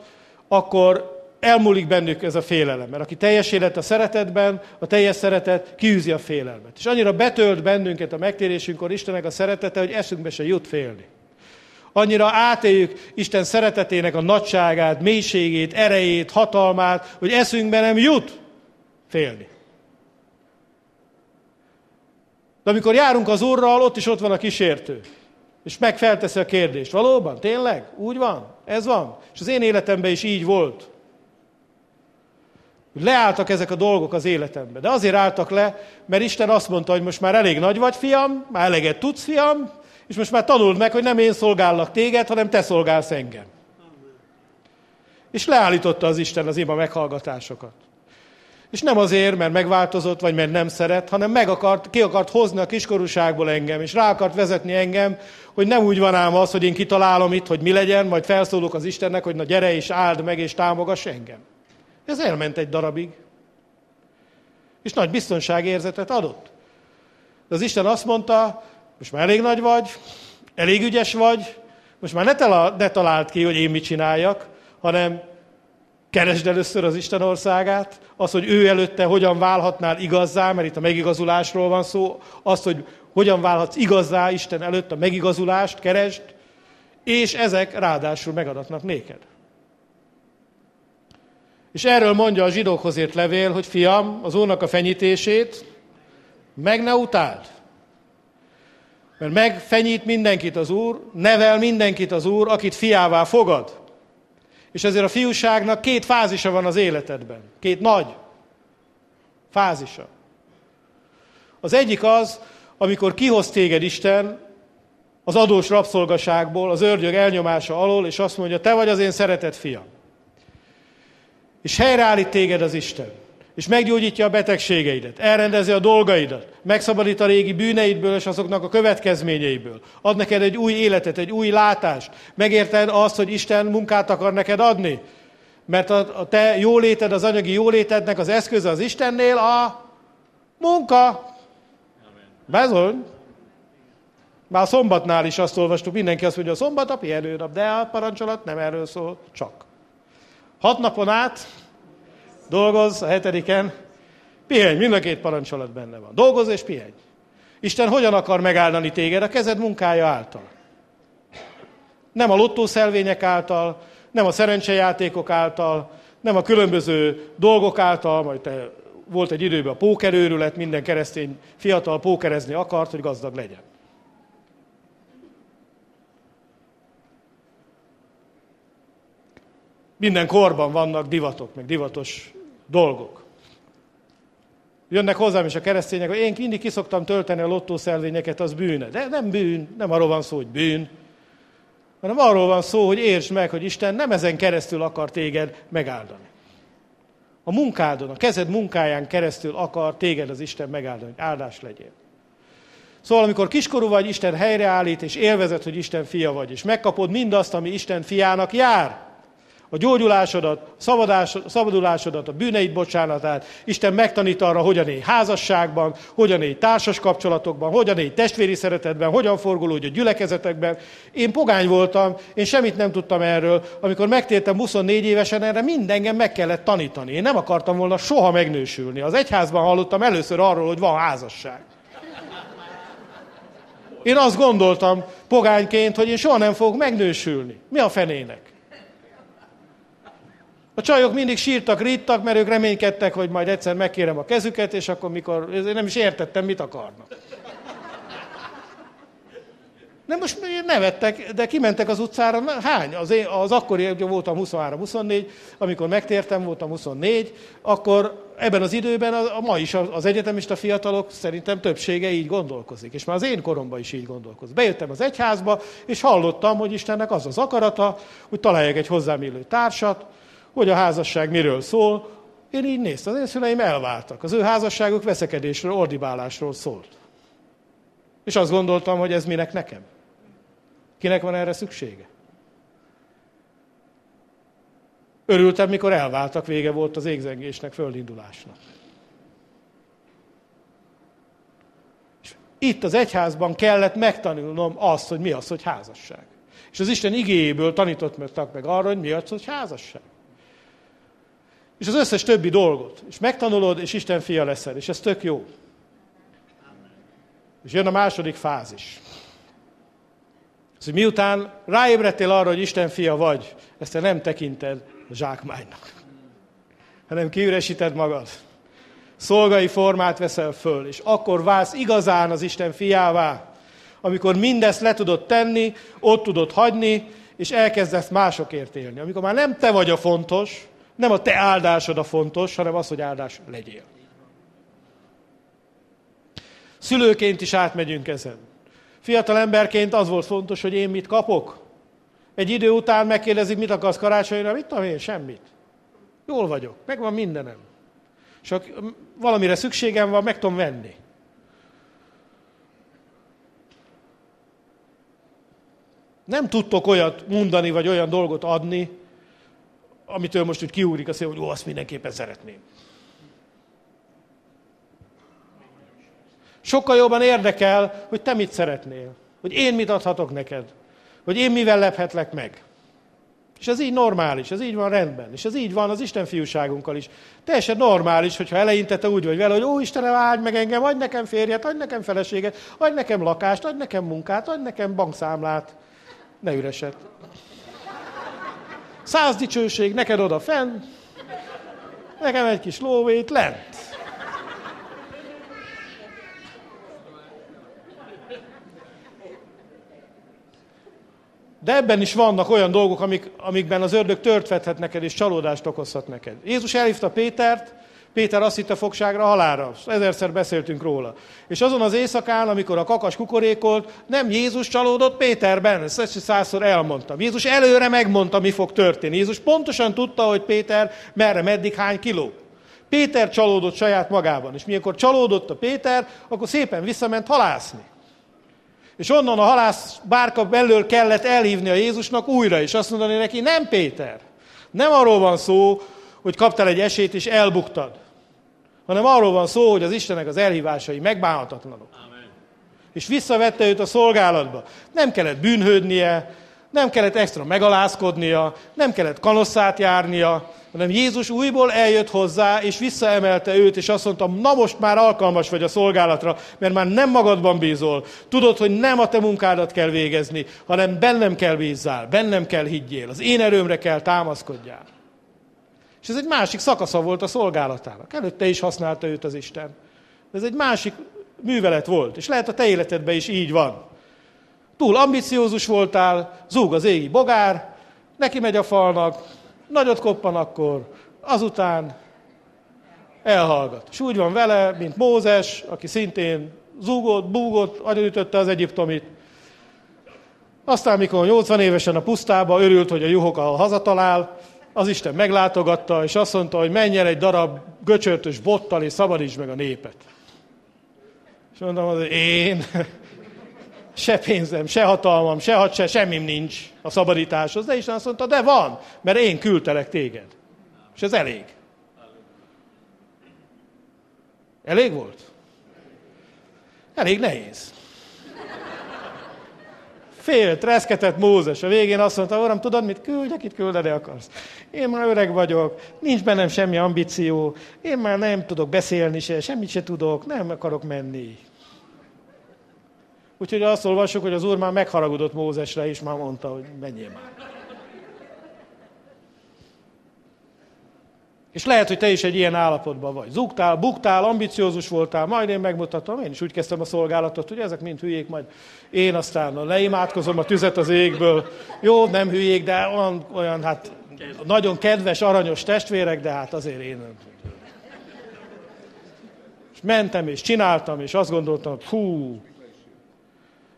akkor elmúlik bennük ez a félelem. Mert aki teljes élet a szeretetben, a teljes szeretet kiűzi a félelmet. És annyira betölt bennünket a megtérésünkkor Istennek a szeretete, hogy eszünkbe se jut félni. Annyira átéljük Isten szeretetének a nagyságát, mélységét, erejét, hatalmát, hogy eszünkbe nem jut félni. De amikor járunk az Úrral, ott is ott van a kísértő. És megfelteszi a kérdést. Valóban? Tényleg? Úgy van? Ez van? És az én életemben is így volt. Leálltak ezek a dolgok az életembe. De azért álltak le, mert Isten azt mondta, hogy most már elég nagy vagy, fiam, már eleget tudsz, fiam, és most már tanuld meg, hogy nem én szolgállak téged, hanem te szolgálsz engem. És leállította az Isten az ima meghallgatásokat. És nem azért, mert megváltozott, vagy mert nem szeret, hanem meg akart, ki akart hozni a kiskorúságból engem, és rá akart vezetni engem, hogy nem úgy van ám az, hogy én kitalálom itt, hogy mi legyen, majd felszólok az Istennek, hogy na gyere és áld meg, és támogass engem. Ez elment egy darabig. És nagy biztonságérzetet adott. De az Isten azt mondta, most már elég nagy vagy, elég ügyes vagy, most már ne, tala, ne talált ki, hogy én mit csináljak, hanem keresd először az Isten országát, az, hogy ő előtte hogyan válhatnál igazzá, mert itt a megigazulásról van szó, az, hogy hogyan válhatsz igazzá Isten előtt a megigazulást, keresd, és ezek ráadásul megadatnak néked. És erről mondja a zsidókhoz ért levél, hogy fiam, az Úrnak a fenyítését meg ne utáld. Mert megfenyít mindenkit az Úr, nevel mindenkit az Úr, akit fiává fogad. És ezért a fiúságnak két fázisa van az életedben. Két nagy fázisa. Az egyik az, amikor kihoz téged Isten az adós rabszolgaságból, az ördög elnyomása alól, és azt mondja, te vagy az én szeretett fiam. És helyreállít téged az Isten és meggyógyítja a betegségeidet, elrendezi a dolgaidat, megszabadít a régi bűneidből és azoknak a következményeiből. Ad neked egy új életet, egy új látást. Megérted azt, hogy Isten munkát akar neked adni? Mert a, te jóléted, az anyagi jólétednek az eszköze az Istennél a munka. Bezony. Már a szombatnál is azt olvastuk, mindenki azt mondja, a szombat a pihenőnap, de a parancsolat nem erről szól, csak. Hat napon át Dolgoz a hetediken, pihenj, mind a két parancsolat benne van. Dolgoz és pihenj. Isten hogyan akar megáldani téged? A kezed munkája által. Nem a lottószelvények által, nem a szerencsejátékok által, nem a különböző dolgok által, majd te volt egy időben a pókerőrület, minden keresztény fiatal pókerezni akart, hogy gazdag legyen. Minden korban vannak divatok, meg divatos dolgok. Jönnek hozzám is a keresztények, hogy én mindig kiszoktam tölteni a lottószelvényeket, az bűne. De nem bűn, nem arról van szó, hogy bűn, hanem arról van szó, hogy értsd meg, hogy Isten nem ezen keresztül akar téged megáldani. A munkádon, a kezed munkáján keresztül akar téged az Isten megáldani, hogy áldás legyél. Szóval, amikor kiskorú vagy, Isten helyreállít, és élvezed, hogy Isten fia vagy, és megkapod mindazt, ami Isten fiának jár, a gyógyulásodat, szabadás, szabadulásodat, a bűneid bocsánatát. Isten megtanít arra, hogyan élj házasságban, hogyan élj társas kapcsolatokban, hogyan élj testvéri szeretetben, hogyan forgolódj a gyülekezetekben. Én pogány voltam, én semmit nem tudtam erről. Amikor megtértem 24 évesen, erre mind engem meg kellett tanítani. Én nem akartam volna soha megnősülni. Az egyházban hallottam először arról, hogy van házasság. Én azt gondoltam pogányként, hogy én soha nem fogok megnősülni. Mi a fenének? A csajok mindig sírtak, rittak, mert ők reménykedtek, hogy majd egyszer megkérem a kezüket, és akkor mikor, én nem is értettem, mit akarnak. Nem most nevettek, de kimentek az utcára, hány? Az, én, az akkori, voltam 23-24, amikor megtértem, voltam 24, akkor ebben az időben a, a ma is az egyetemista fiatalok szerintem többsége így gondolkozik. És már az én koromban is így gondolkozik. Bejöttem az egyházba, és hallottam, hogy Istennek az az akarata, hogy találjak egy hozzám illő társat, hogy a házasság miről szól. Én így néztem, az én szüleim elváltak. Az ő házasságuk veszekedésről, ordibálásról szólt. És azt gondoltam, hogy ez minek nekem. Kinek van erre szüksége? Örültem, mikor elváltak, vége volt az égzengésnek, földindulásnak. És itt az egyházban kellett megtanulnom azt, hogy mi az, hogy házasság. És az Isten igéjéből tanított meg arra, hogy mi az, hogy házasság és az összes többi dolgot. És megtanulod, és Isten fia leszel, és ez tök jó. És jön a második fázis. Az, hogy miután ráébredtél arra, hogy Isten fia vagy, ezt te nem tekinted zsákmánynak, hanem kiüresíted magad. Szolgai formát veszel föl, és akkor válsz igazán az Isten fiává, amikor mindezt le tudod tenni, ott tudod hagyni, és elkezdesz másokért élni. Amikor már nem te vagy a fontos, nem a te áldásod a fontos, hanem az, hogy áldás legyél. Szülőként is átmegyünk ezen. Fiatal emberként az volt fontos, hogy én mit kapok. Egy idő után megkérdezik, mit akarsz karácsonyra, mit tudom én, semmit. Jól vagyok, megvan mindenem. Csak valamire szükségem van, meg tudom venni. Nem tudtok olyat mondani, vagy olyan dolgot adni, amitől most úgy kiúrik a szél, hogy ó, azt mindenképpen szeretném. Sokkal jobban érdekel, hogy te mit szeretnél. Hogy én mit adhatok neked. Hogy én mivel lephetlek meg. És ez így normális, ez így van rendben. És ez így van az Isten fiúságunkkal is. Teljesen normális, hogyha eleinte te úgy vagy vele, hogy ó, Istenem, áldj meg engem, adj nekem férjet, adj nekem feleséget, adj nekem lakást, adj nekem munkát, adj nekem bankszámlát. Ne üreset. Száz dicsőség, neked oda fenn, nekem egy kis lóvét lent. De ebben is vannak olyan dolgok, amik, amikben az ördög törtvethet neked, és csalódást okozhat neked. Jézus elhívta Pétert, Péter azt hitte fogságra, halára. Ezerszer beszéltünk róla. És azon az éjszakán, amikor a kakas kukorékolt, nem Jézus csalódott Péterben, ezt százszor elmondtam. Jézus előre megmondta, mi fog történni. Jézus pontosan tudta, hogy Péter merre, meddig, hány kiló. Péter csalódott saját magában, és mikor csalódott a Péter, akkor szépen visszament halászni. És onnan a halász bárka belől kellett elhívni a Jézusnak újra, és azt mondani neki, nem Péter, nem arról van szó, hogy kaptál egy esélyt és elbuktad, hanem arról van szó, hogy az Istennek az elhívásai megbánhatatlanok. Amen. És visszavette őt a szolgálatba. Nem kellett bűnhődnie, nem kellett extra megalázkodnia, nem kellett kanosszát járnia, hanem Jézus újból eljött hozzá, és visszaemelte őt, és azt mondta, na most már alkalmas vagy a szolgálatra, mert már nem magadban bízol. Tudod, hogy nem a te munkádat kell végezni, hanem bennem kell bízzál, bennem kell higgyél, az én erőmre kell támaszkodjál. És ez egy másik szakasza volt a szolgálatának. Előtte is használta őt az Isten. Ez egy másik művelet volt, és lehet a te életedben is így van. Túl ambiciózus voltál, zúg az égi bogár, neki megy a falnak, nagyot koppan akkor, azután elhallgat. És úgy van vele, mint Mózes, aki szintén zúgott, búgott, agyonütötte az egyiptomit. Aztán, mikor 80 évesen a pusztába örült, hogy a juhok a hazatalál, az Isten meglátogatta, és azt mondta, hogy menjen egy darab göcsörtös bottal, és szabadíts meg a népet. És mondtam, hogy én, [laughs] se pénzem, se hatalmam, se hadse, semmim nincs a szabadításhoz. De Isten azt mondta, de van, mert én küldtelek téged. És ez elég. Elég volt? Elég nehéz. Fél, reszketett Mózes. A végén azt mondta, Uram, tudod mit, küldjek, itt küldeni akarsz. Én már öreg vagyok, nincs bennem semmi ambíció, én már nem tudok beszélni se, semmit se tudok, nem akarok menni. Úgyhogy azt olvassuk, hogy az Úr már megharagudott Mózesre, és már mondta, hogy menjél már. És lehet, hogy te is egy ilyen állapotban vagy. Zugtál, buktál, ambiciózus voltál, majd én megmutatom, én is úgy kezdtem a szolgálatot, hogy ezek mind hülyék, majd én aztán leimádkozom a tüzet az égből. Jó, nem hülyék, de olyan, olyan hát nagyon kedves, aranyos testvérek, de hát azért én nem. És mentem, és csináltam, és azt gondoltam, hogy hú.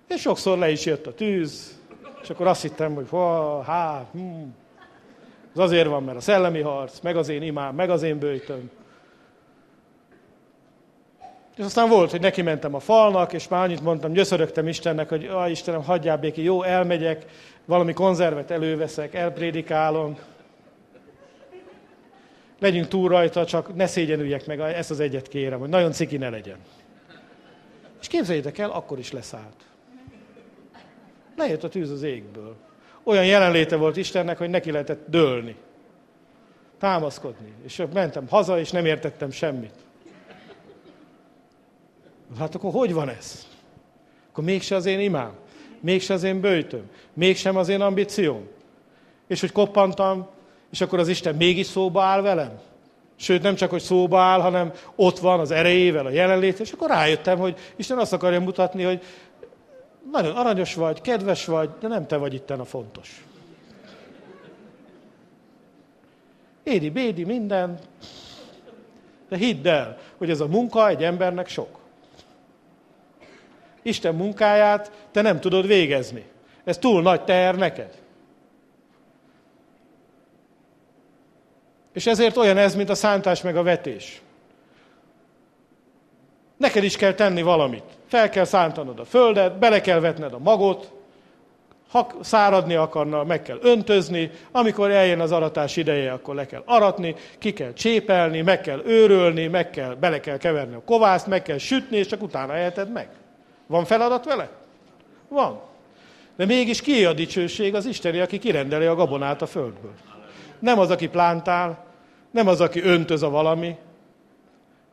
És sokszor le is jött a tűz, és akkor azt hittem, hogy ha, há, hm, az azért van, mert a szellemi harc, meg az én imám, meg az én bőjtöm. És aztán volt, hogy neki mentem a falnak, és már annyit mondtam, gyöszörögtem Istennek, hogy ah, Istenem, hagyjál béki, jó, elmegyek, valami konzervet előveszek, elprédikálom. Legyünk túl rajta, csak ne szégyenüljek meg, ezt az egyet kérem, hogy nagyon ciki ne legyen. És képzeljétek el, akkor is leszállt. Lejött a tűz az égből. Olyan jelenléte volt Istennek, hogy neki lehetett dőlni. Támaszkodni. És mentem haza, és nem értettem semmit. Hát akkor hogy van ez? Akkor mégse az én imám, mégse az én bőjtöm, mégsem az én ambícióm. És hogy koppantam, és akkor az Isten mégis szóba áll velem. Sőt, nem csak, hogy szóba áll, hanem ott van az erejével, a jelenlét, és akkor rájöttem, hogy Isten azt akarja mutatni, hogy nagyon aranyos vagy, kedves vagy, de nem te vagy itten a fontos. Édi, bédi, minden. De hidd el, hogy ez a munka egy embernek sok. Isten munkáját te nem tudod végezni. Ez túl nagy teher neked. És ezért olyan ez, mint a szántás meg a vetés. Neked is kell tenni valamit. Fel kell szántanod a földet, bele kell vetned a magot, ha száradni akarna, meg kell öntözni, amikor eljön az aratás ideje, akkor le kell aratni, ki kell csépelni, meg kell őrölni, meg kell, bele kell keverni a kovászt, meg kell sütni, és csak utána eheted meg. Van feladat vele? Van. De mégis ki a dicsőség? Az Isteni, aki kirendeli a gabonát a földből. Nem az, aki plántál, nem az, aki öntöz a valami,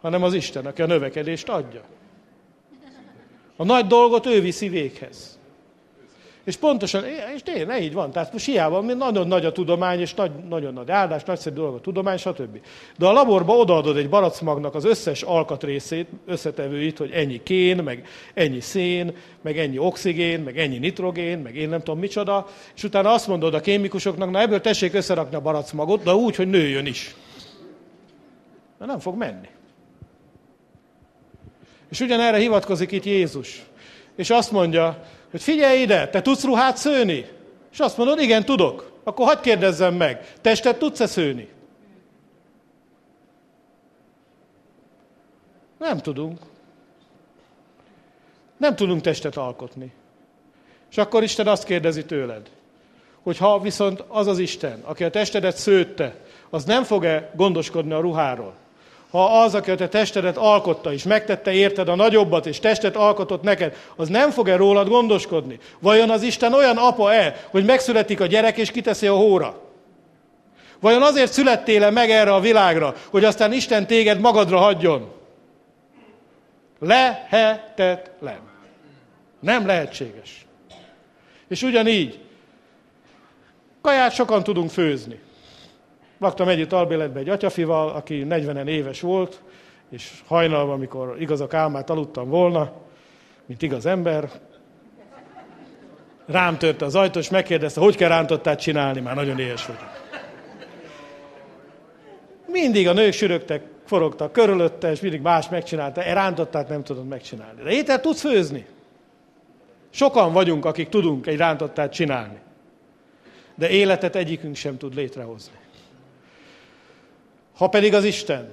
hanem az Isten, aki a növekedést adja. A nagy dolgot ő viszi véghez. És pontosan, és tényleg így van. Tehát most hiába, nagyon nagy a tudomány, és nagy, nagyon nagy áldás, nagyszerű dolog a tudomány, stb. De a laborba odaadod egy baracmagnak az összes alkatrészét, összetevőit, hogy ennyi kén, meg ennyi szén, meg ennyi oxigén, meg ennyi nitrogén, meg én nem tudom micsoda, és utána azt mondod a kémikusoknak, na ebből tessék összerakni a baracmagot, de úgy, hogy nőjön is. Na nem fog menni. És ugyanerre hivatkozik itt Jézus. És azt mondja, hogy figyelj ide, te tudsz ruhát szőni? És azt mondod, igen, tudok. Akkor hagyd kérdezzem meg, testet tudsz-e szőni? Nem tudunk. Nem tudunk testet alkotni. És akkor Isten azt kérdezi tőled, hogy ha viszont az az Isten, aki a testedet szőtte, az nem fog-e gondoskodni a ruháról, ha az, aki a te testedet alkotta, és megtette érted a nagyobbat, és testet alkotott neked, az nem fog-e rólad gondoskodni? Vajon az Isten olyan apa-e, hogy megszületik a gyerek, és kiteszi a hóra? Vajon azért születtél-e meg erre a világra, hogy aztán Isten téged magadra hagyjon? Lehetetlen. Nem lehetséges. És ugyanígy, kaját sokan tudunk főzni. Laktam együtt albéletben egy atyafival, aki 40 éves volt, és hajnalban, amikor igaz a kálmát aludtam volna, mint igaz ember, rám törte az ajtó, és megkérdezte, hogy kell rántottát csinálni, már nagyon éhes volt. Mindig a nők sürögtek, forogtak körülötte, és mindig más megcsinálta. Én rántottát nem tudod megcsinálni. De ételt tudsz főzni. Sokan vagyunk, akik tudunk egy rántottát csinálni. De életet egyikünk sem tud létrehozni. Ha pedig az Isten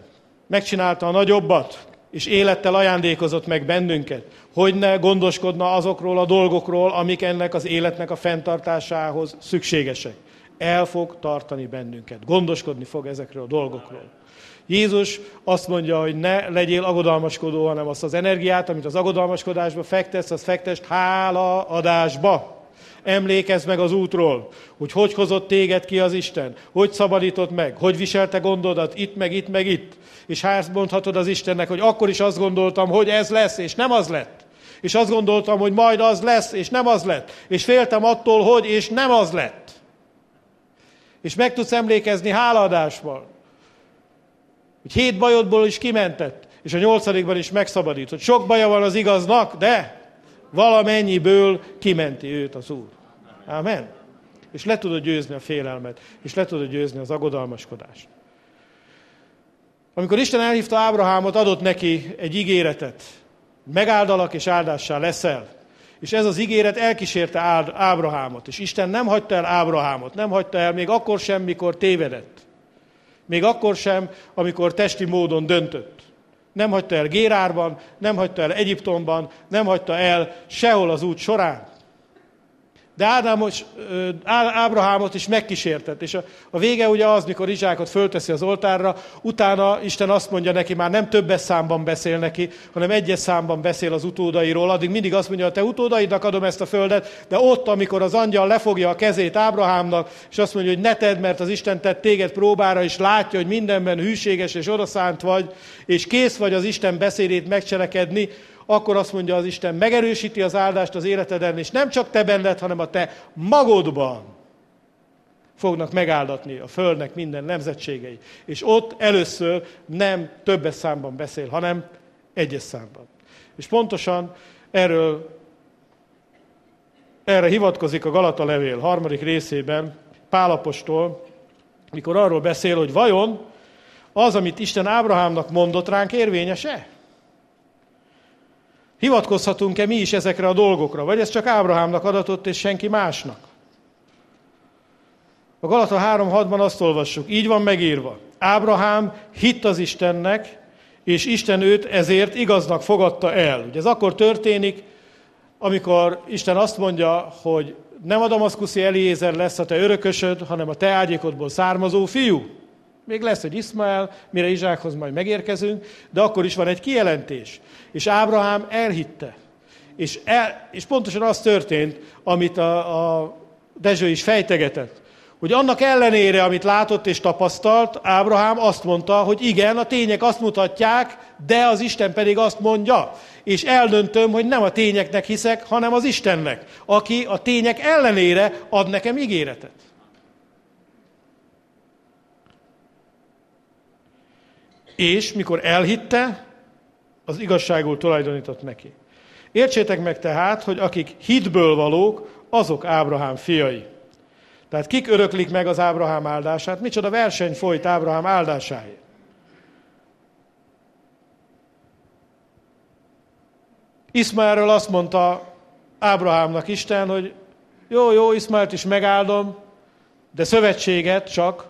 megcsinálta a nagyobbat, és élettel ajándékozott meg bennünket, hogy ne gondoskodna azokról a dolgokról, amik ennek az életnek a fenntartásához szükségesek. El fog tartani bennünket, gondoskodni fog ezekről a dolgokról. Jézus azt mondja, hogy ne legyél agodalmaskodó, hanem azt az energiát, amit az agodalmaskodásba fektesz, az fektest hálaadásba. Emlékezz meg az útról, hogy hogy hozott téged ki az Isten, hogy szabadított meg, hogy viselte gondodat itt, meg itt, meg itt. És hát mondhatod az Istennek, hogy akkor is azt gondoltam, hogy ez lesz, és nem az lett. És azt gondoltam, hogy majd az lesz, és nem az lett. És féltem attól, hogy, és nem az lett. És meg tudsz emlékezni háladásból, hogy hét bajodból is kimentett, és a nyolcadikban is megszabadított. Sok baja van az igaznak, de valamennyiből kimenti őt az Úr. Amen. És le tudod győzni a félelmet, és le tudod győzni az aggodalmaskodást. Amikor Isten elhívta Ábrahámot, adott neki egy ígéretet. Megáldalak és áldássá leszel. És ez az ígéret elkísérte Ábrahámot. És Isten nem hagyta el Ábrahámot, nem hagyta el még akkor sem, mikor tévedett. Még akkor sem, amikor testi módon döntött. Nem hagyta el Gérárban, nem hagyta el Egyiptomban, nem hagyta el sehol az út során. De Ádámos, Ábrahámot is megkísértett, és a, a vége ugye az, mikor Izsákot fölteszi az oltárra, utána Isten azt mondja neki, már nem többes számban beszél neki, hanem egyes számban beszél az utódairól, addig mindig azt mondja, a te utódaidnak adom ezt a földet, de ott, amikor az angyal lefogja a kezét Ábrahámnak, és azt mondja, hogy ne tedd, mert az Isten tett téged próbára, és látja, hogy mindenben hűséges és odaszánt vagy, és kész vagy az Isten beszédét megcselekedni, akkor azt mondja az Isten, megerősíti az áldást az életeden, és nem csak te benned, hanem a te magodban fognak megáldatni a Földnek minden nemzetségei. És ott először nem többes számban beszél, hanem egyes számban. És pontosan erről, erre hivatkozik a Galata levél harmadik részében Pálapostól, mikor arról beszél, hogy vajon az, amit Isten Ábrahámnak mondott ránk, érvényes-e? Hivatkozhatunk-e mi is ezekre a dolgokra, vagy ez csak Ábrahámnak adatott, és senki másnak? A Galata 3.6-ban azt olvassuk, így van megírva. Ábrahám hitt az Istennek, és Isten őt ezért igaznak fogadta el. Ugye ez akkor történik, amikor Isten azt mondja, hogy nem a damaszkuszi Eliézer lesz a te örökösöd, hanem a te ágyékodból származó fiú. Még lesz egy Iszmael, mire Izsákhoz majd megérkezünk, de akkor is van egy kijelentés. És Ábrahám elhitte. És, el, és pontosan az történt, amit a, a Dezső is fejtegetett, hogy annak ellenére, amit látott és tapasztalt, Ábrahám azt mondta, hogy igen, a tények azt mutatják, de az Isten pedig azt mondja. És eldöntöm, hogy nem a tényeknek hiszek, hanem az Istennek, aki a tények ellenére ad nekem ígéretet. És mikor elhitte, az igazságul tulajdonított neki. Értsétek meg tehát, hogy akik hitből valók, azok Ábrahám fiai. Tehát kik öröklik meg az Ábrahám áldását? Micsoda verseny folyt Ábrahám áldásáért? Iszmaelről azt mondta Ábrahámnak Isten, hogy jó, jó, Iszmaelt is megáldom, de szövetséget csak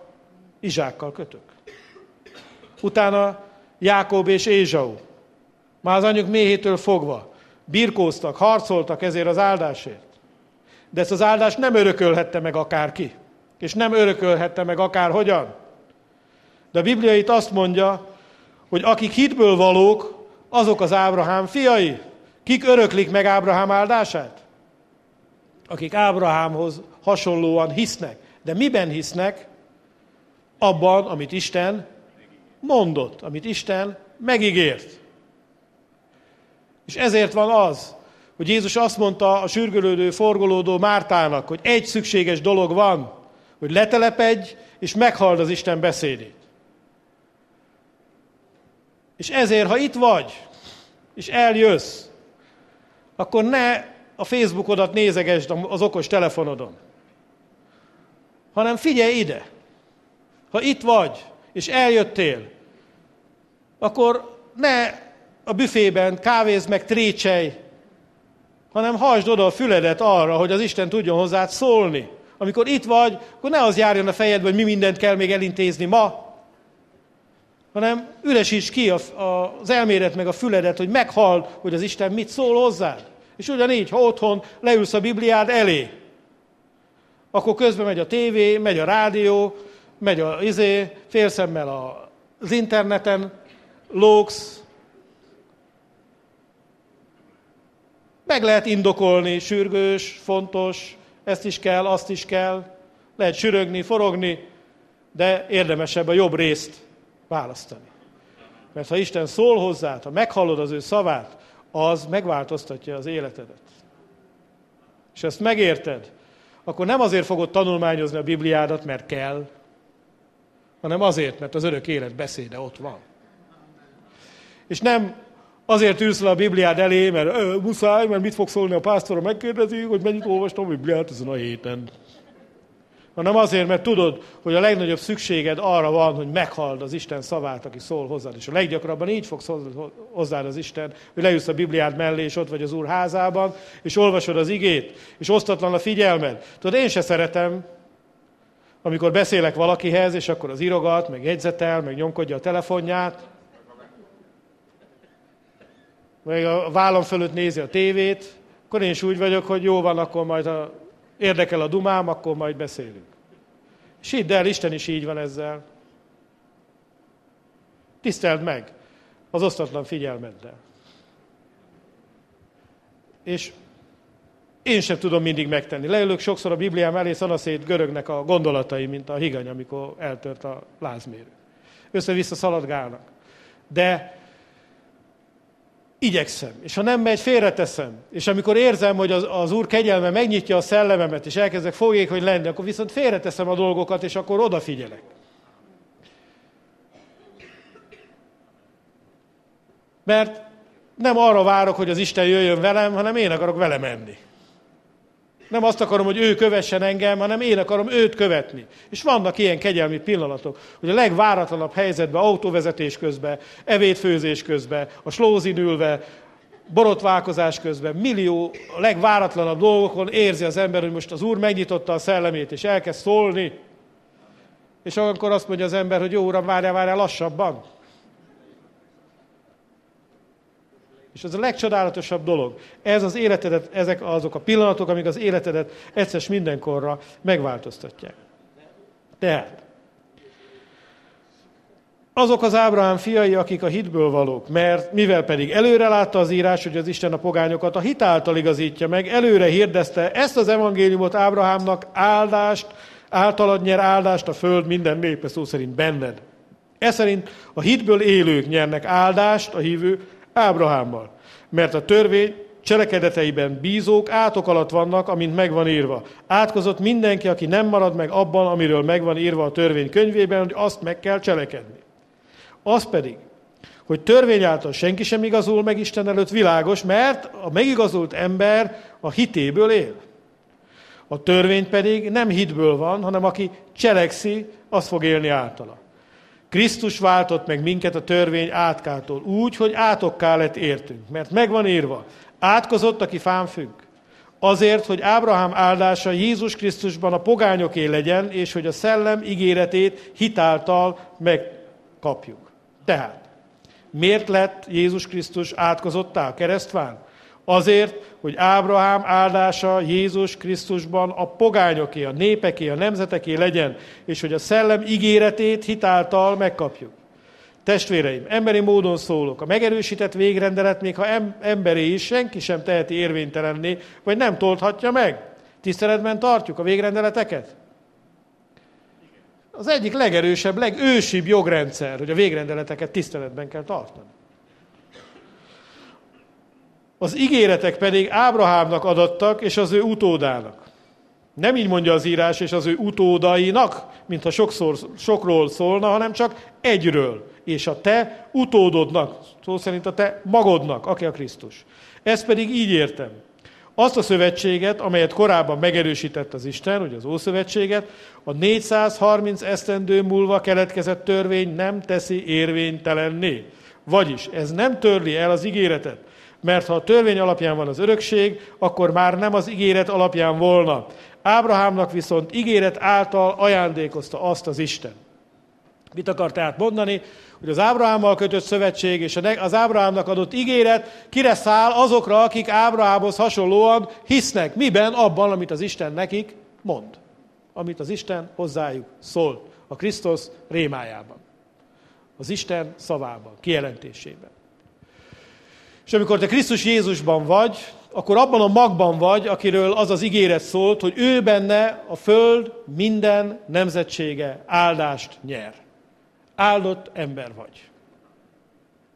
Izsákkal kötök. Utána Jákob és Ézsau. Már az anyjuk méhétől fogva birkóztak, harcoltak ezért az áldásért. De ezt az áldást nem örökölhette meg akárki. És nem örökölhette meg akárhogyan. De a Biblia itt azt mondja, hogy akik hitből valók, azok az Ábrahám fiai. Kik öröklik meg Ábrahám áldását? Akik Ábrahámhoz hasonlóan hisznek. De miben hisznek? Abban, amit Isten mondott, amit Isten megígért. És ezért van az, hogy Jézus azt mondta a sürgölődő, forgolódó Mártának, hogy egy szükséges dolog van, hogy letelepedj, és meghald az Isten beszédét. És ezért, ha itt vagy, és eljössz, akkor ne a Facebookodat nézegesd az okos telefonodon, hanem figyelj ide. Ha itt vagy, és eljöttél, akkor ne a büfében kávézd meg trécsej, hanem hajtsd oda a füledet arra, hogy az Isten tudjon hozzád szólni. Amikor itt vagy, akkor ne az járjon a fejedbe, hogy mi mindent kell még elintézni ma, hanem üresíts ki az elméret meg a füledet, hogy meghall, hogy az Isten mit szól hozzád. És ugyanígy, ha otthon leülsz a Bibliád elé, akkor közben megy a tévé, megy a rádió, megy a izé, félszemmel az interneten, lóksz, Meg lehet indokolni, sürgős, fontos, ezt is kell, azt is kell. Lehet sürögni, forogni, de érdemesebb a jobb részt választani. Mert ha Isten szól hozzád, ha meghallod az ő szavát, az megváltoztatja az életedet. És ezt megérted, akkor nem azért fogod tanulmányozni a Bibliádat, mert kell, hanem azért, mert az örök élet beszéde ott van. És nem Azért ülsz le a Bibliád elé, mert ö, muszáj, mert mit fog szólni a pásztor, megkérdezi, hogy mennyit olvastam a Bibliát ezen a héten. Hanem azért, mert tudod, hogy a legnagyobb szükséged arra van, hogy meghald az Isten szavát, aki szól hozzád. És a leggyakrabban így fog hozzád az Isten, hogy leülsz a Bibliád mellé, és ott vagy az Úr házában, és olvasod az igét, és osztatlan a figyelmed. Tudod, én se szeretem, amikor beszélek valakihez, és akkor az írogat, meg jegyzetel, meg nyomkodja a telefonját, vagy a vállam fölött nézi a tévét, akkor én is úgy vagyok, hogy jó van, akkor majd ha érdekel a dumám, akkor majd beszélünk. És hidd el, Isten is így van ezzel. Tiszteld meg az osztatlan figyelmeddel. És én sem tudom mindig megtenni. Leülök sokszor a Bibliám elé, szanaszét görögnek a gondolatai, mint a higany, amikor eltört a lázmérő. Össze-vissza szaladgálnak. De igyekszem. És ha nem megy, félreteszem. És amikor érzem, hogy az, az Úr kegyelme megnyitja a szellememet, és elkezdek fogékony lenni, akkor viszont félreteszem a dolgokat, és akkor odafigyelek. Mert nem arra várok, hogy az Isten jöjjön velem, hanem én akarok vele menni. Nem azt akarom, hogy ő kövessen engem, hanem én akarom őt követni. És vannak ilyen kegyelmi pillanatok, hogy a legváratlanabb helyzetben, autóvezetés közben, evétfőzés közben, a slózin ülve, borotválkozás közben, millió a legváratlanabb dolgokon érzi az ember, hogy most az Úr megnyitotta a szellemét, és elkezd szólni. És akkor azt mondja az ember, hogy jó uram, várjál, várjál lassabban. És ez a legcsodálatosabb dolog. Ez az életedet, ezek azok a pillanatok, amik az életedet egyszer mindenkorra megváltoztatják. Tehát, azok az Ábrahám fiai, akik a hitből valók, mert mivel pedig előre látta az írás, hogy az Isten a pogányokat a által igazítja meg, előre hirdezte ezt az evangéliumot Ábrahámnak áldást, Általad nyer áldást a föld minden népe, szó szerint benned. Ez szerint a hitből élők nyernek áldást a hívő Ábrahámmal. Mert a törvény cselekedeteiben bízók átok alatt vannak, amint megvan írva. Átkozott mindenki, aki nem marad meg abban, amiről megvan írva a törvény könyvében, hogy azt meg kell cselekedni. Az pedig, hogy törvény által senki sem igazul meg Isten előtt világos, mert a megigazult ember a hitéből él. A törvény pedig nem hitből van, hanem aki cselekszi, az fog élni általa. Krisztus váltott meg minket a törvény átkától, úgy, hogy átokká lett értünk, mert megvan írva, átkozott, aki fán függ. Azért, hogy Ábrahám áldása Jézus Krisztusban a pogányoké legyen, és hogy a szellem ígéretét hitáltal megkapjuk. Tehát, miért lett Jézus Krisztus átkozottá a keresztván? Azért, hogy Ábrahám áldása Jézus Krisztusban a pogányoké, a népeké, a nemzeteké legyen, és hogy a szellem ígéretét hitáltal megkapjuk. Testvéreim, emberi módon szólok, a megerősített végrendelet, még ha emberé is, senki sem teheti érvénytelenné, vagy nem tolthatja meg. Tiszteletben tartjuk a végrendeleteket? Az egyik legerősebb, legősibb jogrendszer, hogy a végrendeleteket tiszteletben kell tartani. Az ígéretek pedig Ábrahámnak adattak, és az ő utódának. Nem így mondja az írás, és az ő utódainak, mintha sokszor, sokról szólna, hanem csak egyről. És a te utódodnak, szó szerint a te magodnak, aki a Krisztus. Ezt pedig így értem. Azt a szövetséget, amelyet korábban megerősített az Isten, ugye az Ószövetséget, a 430 esztendő múlva keletkezett törvény nem teszi érvénytelenné. Vagyis ez nem törli el az ígéretet, mert ha a törvény alapján van az örökség, akkor már nem az ígéret alapján volna. Ábrahámnak viszont ígéret által ajándékozta azt az Isten. Mit akar tehát mondani? Hogy az Ábrahámmal kötött szövetség és az Ábrahámnak adott ígéret kire száll azokra, akik Ábrahámhoz hasonlóan hisznek. Miben? Abban, amit az Isten nekik mond. Amit az Isten hozzájuk szól. A Krisztus rémájában. Az Isten szavában, kijelentésében. És amikor te Krisztus Jézusban vagy, akkor abban a magban vagy, akiről az az ígéret szólt, hogy ő benne a föld minden nemzetsége áldást nyer. Áldott ember vagy.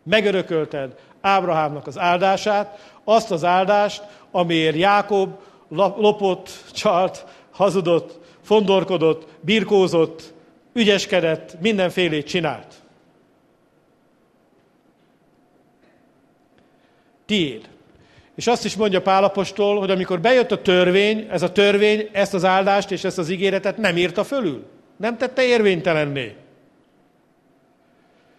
Megörökölted Ábrahámnak az áldását, azt az áldást, amiért Jákob lopott, csalt, hazudott, fondorkodott, birkózott, ügyeskedett, mindenfélét csinált. Tiéd. És azt is mondja Pálapostól, hogy amikor bejött a törvény, ez a törvény ezt az áldást és ezt az ígéretet nem írta fölül. Nem tette érvénytelenné.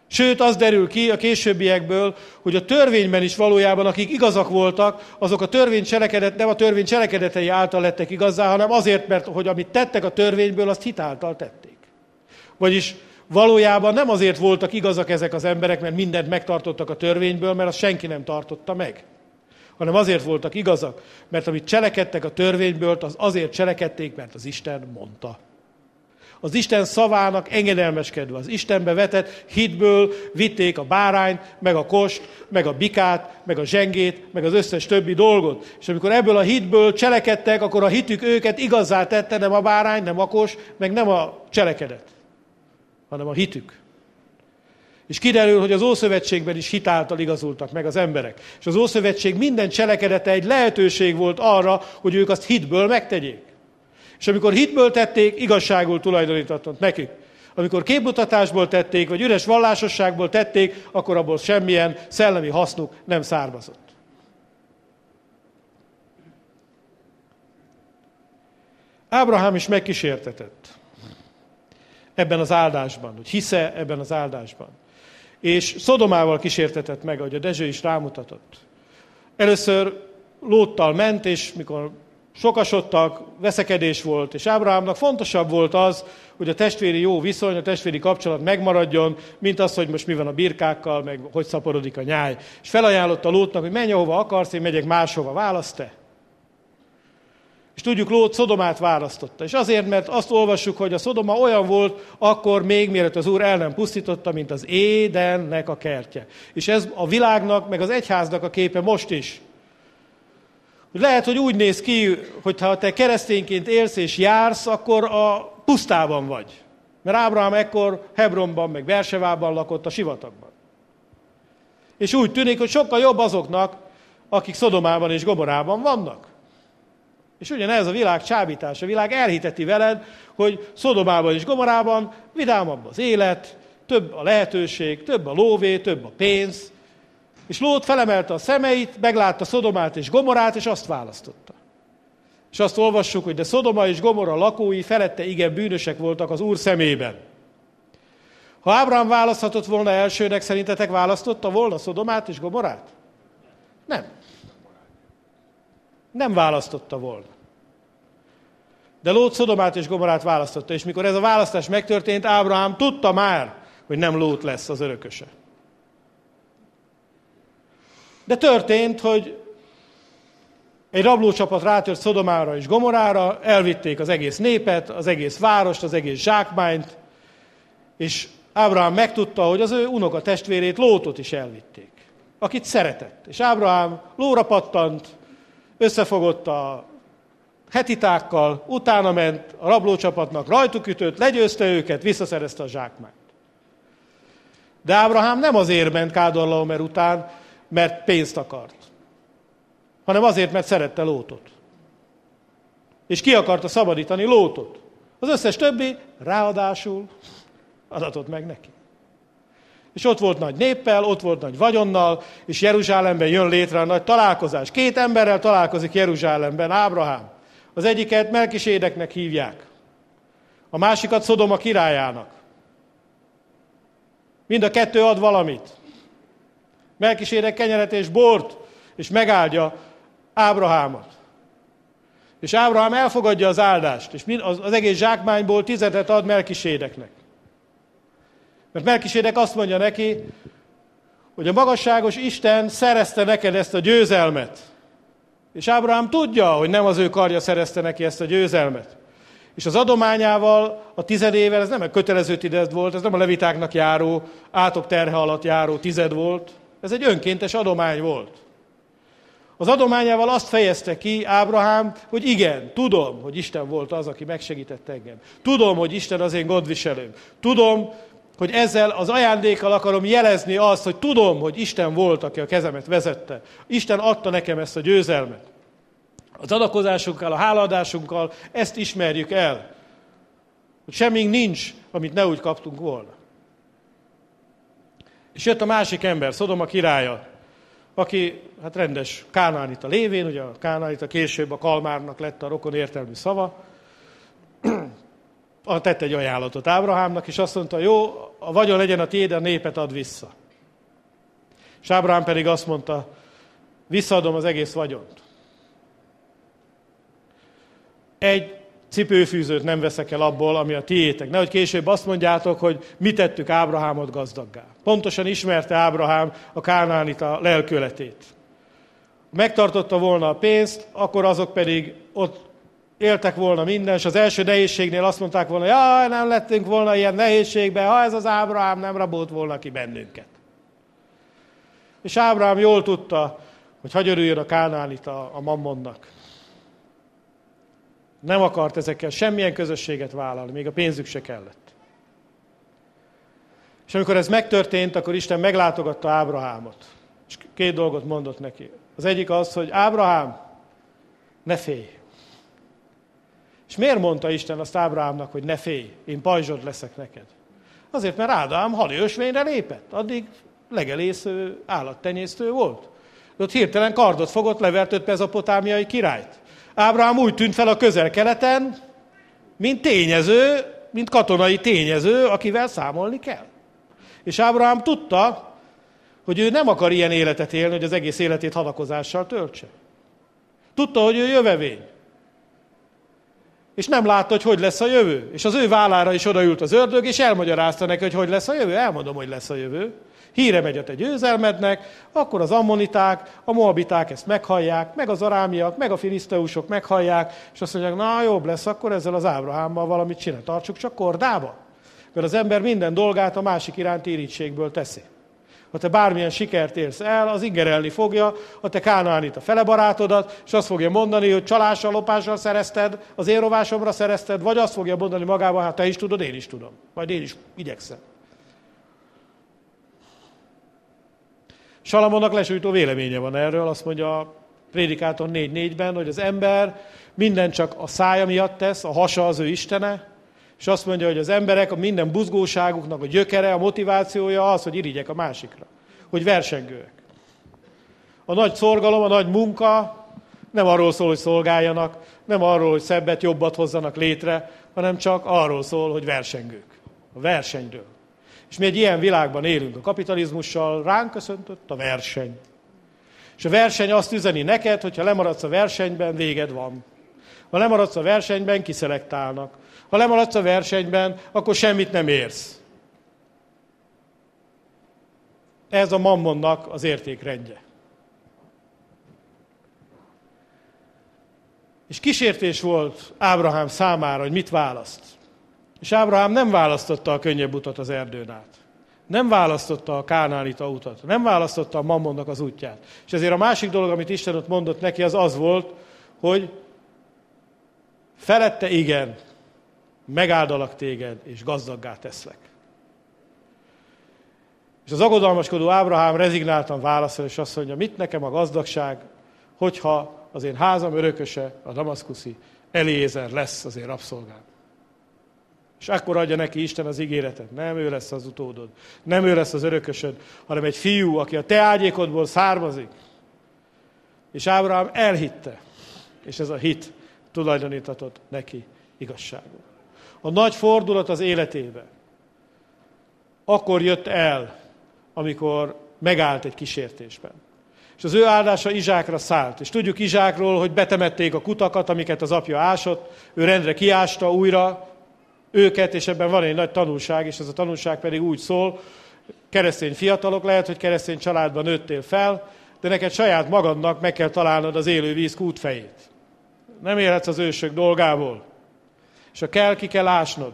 Sőt, az derül ki a későbbiekből, hogy a törvényben is valójában, akik igazak voltak, azok a törvény cselekedet, nem a törvény cselekedetei által lettek igazzá, hanem azért, mert hogy amit tettek a törvényből, azt hitáltal tették. Vagyis Valójában nem azért voltak igazak ezek az emberek, mert mindent megtartottak a törvényből, mert azt senki nem tartotta meg. Hanem azért voltak igazak, mert amit cselekedtek a törvényből, az azért cselekedték, mert az Isten mondta. Az Isten szavának engedelmeskedve, az Istenbe vetett hitből vitték a bárányt, meg a kost, meg a bikát, meg a zsengét, meg az összes többi dolgot. És amikor ebből a hitből cselekedtek, akkor a hitük őket igazá tette, nem a bárány, nem a kos, meg nem a cselekedet hanem a hitük. És kiderül, hogy az Ószövetségben is hitáltal igazultak meg az emberek. És az Ószövetség minden cselekedete egy lehetőség volt arra, hogy ők azt hitből megtegyék. És amikor hitből tették, igazságul tulajdonítottak nekik. Amikor képmutatásból tették, vagy üres vallásosságból tették, akkor abból semmilyen szellemi hasznuk nem származott. Ábrahám is megkísértetett ebben az áldásban, hogy hisze ebben az áldásban. És Szodomával kísértetett meg, ahogy a Dezső is rámutatott. Először Lóttal ment, és mikor sokasodtak, veszekedés volt, és Ábrahámnak fontosabb volt az, hogy a testvéri jó viszony, a testvéri kapcsolat megmaradjon, mint az, hogy most mi van a birkákkal, meg hogy szaporodik a nyáj. És felajánlotta Lótnak, hogy menj, ahova akarsz, én megyek máshova, választ te. És tudjuk, Lót Szodomát választotta. És azért, mert azt olvassuk, hogy a Szodoma olyan volt, akkor még mielőtt az Úr el nem pusztította, mint az Édennek a kertje. És ez a világnak, meg az egyháznak a képe most is. Lehet, hogy úgy néz ki, hogy ha te keresztényként élsz és jársz, akkor a pusztában vagy. Mert Ábrahám ekkor Hebronban, meg Bersevában lakott a sivatagban. És úgy tűnik, hogy sokkal jobb azoknak, akik Szodomában és Gomorában vannak. És ugyanez a világ csábítás, a világ elhiteti veled, hogy Szodomában és Gomorában vidámabb az élet, több a lehetőség, több a lóvé, több a pénz. És Lót felemelte a szemeit, meglátta Szodomát és Gomorát, és azt választotta. És azt olvassuk, hogy de Szodoma és Gomora lakói felette igen bűnösek voltak az Úr szemében. Ha Ábrám választhatott volna elsőnek, szerintetek választotta volna Szodomát és Gomorát? Nem. Nem választotta volna. De Lót Szodomát és Gomorát választotta, és mikor ez a választás megtörtént, Ábrahám tudta már, hogy nem Lót lesz az örököse. De történt, hogy egy rablócsapat rátört Szodomára és Gomorára, elvitték az egész népet, az egész várost, az egész zsákmányt, és Ábrahám megtudta, hogy az ő unoka testvérét Lótot is elvitték, akit szeretett. És Ábrahám lóra pattant, összefogott a hetitákkal, utána ment a rablócsapatnak, rajtuk ütött, legyőzte őket, visszaszerezte a zsákmányt. De Ábrahám nem azért ment Kádorlaomer után, mert pénzt akart, hanem azért, mert szerette Lótot. És ki akarta szabadítani Lótot. Az összes többi ráadásul adatot meg neki. És ott volt nagy néppel, ott volt nagy vagyonnal, és Jeruzsálemben jön létre a nagy találkozás. Két emberrel találkozik Jeruzsálemben Ábrahám. Az egyiket Melkisédeknek hívják, a másikat Szodoma királyának. Mind a kettő ad valamit. Melkisédek kenyeret és bort, és megáldja Ábrahámot. És Ábrahám elfogadja az áldást, és az egész zsákmányból tizedet ad Melkisédeknek. Mert Melkisédek azt mondja neki, hogy a magasságos Isten szerezte neked ezt a győzelmet. És Ábrahám tudja, hogy nem az ő karja szerezte neki ezt a győzelmet. És az adományával, a tizedével, ez nem egy kötelező tized volt, ez nem a levitáknak járó, átok terhe alatt járó tized volt, ez egy önkéntes adomány volt. Az adományával azt fejezte ki Ábrahám, hogy igen, tudom, hogy Isten volt az, aki megsegített engem. Tudom, hogy Isten az én gondviselőm. Tudom, hogy ezzel az ajándékkal akarom jelezni azt, hogy tudom, hogy Isten volt, aki a kezemet vezette. Isten adta nekem ezt a győzelmet. Az adakozásunkkal, a hálaadásunkkal ezt ismerjük el. Hogy semmink nincs, amit ne úgy kaptunk volna. És jött a másik ember, Szodoma királya, aki hát rendes Kánánita lévén, ugye a Kánánita később a Kalmárnak lett a rokon értelmű szava, tett egy ajánlatot Ábrahámnak, és azt mondta, jó, a vagyon legyen a tiéd, a népet ad vissza. És Ábrahám pedig azt mondta, visszaadom az egész vagyont. Egy cipőfűzőt nem veszek el abból, ami a tiétek. Nehogy később azt mondjátok, hogy mi tettük Ábrahámot gazdaggá. Pontosan ismerte Ábrahám a Kánánita lelkületét. Megtartotta volna a pénzt, akkor azok pedig ott éltek volna minden, és az első nehézségnél azt mondták volna, jaj, nem lettünk volna ilyen nehézségbe, ha ez az Ábrahám nem rabolt volna ki bennünket. És Ábrahám jól tudta, hogy hagy örüljön a Kánánit a, a mammonnak. Nem akart ezekkel semmilyen közösséget vállalni, még a pénzük se kellett. És amikor ez megtörtént, akkor Isten meglátogatta Ábrahámot. És két dolgot mondott neki. Az egyik az, hogy Ábrahám, ne félj. És miért mondta Isten azt Ábrahámnak, hogy ne félj, én pajzsod leszek neked? Azért, mert Ádám hali ösvényre lépett. Addig legelésző állattenyésztő volt. De ott hirtelen kardot fogott, levert öt potámiai királyt. Ábrahám úgy tűnt fel a közel-keleten, mint tényező, mint katonai tényező, akivel számolni kell. És Ábrahám tudta, hogy ő nem akar ilyen életet élni, hogy az egész életét hadakozással töltse. Tudta, hogy ő jövevény. És nem látta, hogy hogy lesz a jövő. És az ő vállára is odaült az ördög, és elmagyarázta neki, hogy hogy lesz a jövő. Elmondom, hogy lesz a jövő. Híre megy a te győzelmednek, akkor az ammoniták, a moabiták ezt meghallják, meg az arámiak, meg a filiszteusok meghallják, és azt mondják, na jobb lesz, akkor ezzel az Ábrahámmal valamit csinál, tartsuk csak kordába. Mert az ember minden dolgát a másik iránt irítségből teszi. Ha te bármilyen sikert érsz el, az ingerelni fogja a te kánaánit a fele barátodat, és azt fogja mondani, hogy csalással, lopással szerezted, az én rovásomra szerezted, vagy azt fogja mondani magában, hát te is tudod, én is tudom. Majd én is igyekszem. Salamonnak lesújtó véleménye van erről, azt mondja a Prédikátor 4.4-ben, hogy az ember minden csak a szája miatt tesz, a hasa az ő istene, és azt mondja, hogy az emberek a minden buzgóságuknak a gyökere, a motivációja az, hogy irigyek a másikra, hogy versengőek. A nagy szorgalom, a nagy munka nem arról szól, hogy szolgáljanak, nem arról, hogy szebbet, jobbat hozzanak létre, hanem csak arról szól, hogy versengők. A versenyről. És mi egy ilyen világban élünk a kapitalizmussal, ránk köszöntött a verseny. És a verseny azt üzeni neked, hogyha lemaradsz a versenyben, véged van. Ha lemaradsz a versenyben, kiszelektálnak. Ha lemaradsz a versenyben, akkor semmit nem érsz. Ez a mammonnak az értékrendje. És kísértés volt Ábrahám számára, hogy mit választ. És Ábrahám nem választotta a könnyebb utat az erdőn át. Nem választotta a kánánita utat. Nem választotta a mammonnak az útját. És ezért a másik dolog, amit Isten ott mondott neki, az az volt, hogy felette igen, megáldalak téged, és gazdaggá teszlek. És az aggodalmaskodó Ábrahám rezignáltan válaszol, és azt mondja, mit nekem a gazdagság, hogyha az én házam örököse, a damaszkuszi Elézer lesz az én rabszolgám. És akkor adja neki Isten az ígéretet. Nem ő lesz az utódod, nem ő lesz az örökösöd, hanem egy fiú, aki a te ágyékodból származik. És Ábrahám elhitte, és ez a hit tulajdonítatott neki igazságot. A nagy fordulat az életébe akkor jött el, amikor megállt egy kísértésben. És az ő áldása Izsákra szállt. És tudjuk Izsákról, hogy betemették a kutakat, amiket az apja ásott, ő rendre kiásta újra őket, és ebben van egy nagy tanulság, és ez a tanulság pedig úgy szól, keresztény fiatalok, lehet, hogy keresztény családban nőttél fel, de neked saját magadnak meg kell találnod az élő víz kútfejét. Nem élhetsz az ősök dolgából. És ha kell, ki kell ásnod.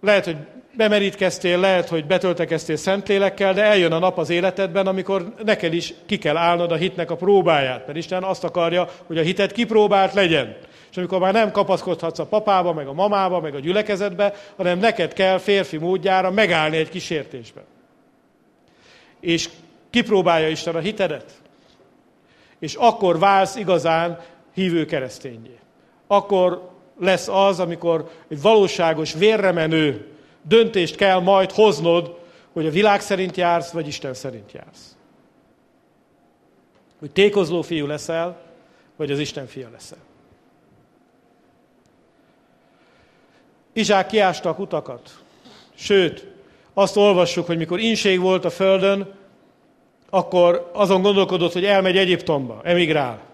Lehet, hogy bemerítkeztél, lehet, hogy betöltekeztél Szentlélekkel, de eljön a nap az életedben, amikor neked is ki kell állnod a hitnek a próbáját. Mert Isten azt akarja, hogy a hited kipróbált legyen. És amikor már nem kapaszkodhatsz a papába, meg a mamába, meg a gyülekezetbe, hanem neked kell férfi módjára megállni egy kísértésben. És kipróbálja Isten a hitedet. És akkor válsz igazán hívő keresztényé. Akkor lesz az, amikor egy valóságos, vérremenő döntést kell majd hoznod, hogy a világ szerint jársz, vagy Isten szerint jársz. Hogy tékozló fiú leszel, vagy az Isten fia leszel. Izsák kiásta a kutakat. Sőt, azt olvassuk, hogy mikor inség volt a földön, akkor azon gondolkodott, hogy elmegy Egyiptomba, emigrál.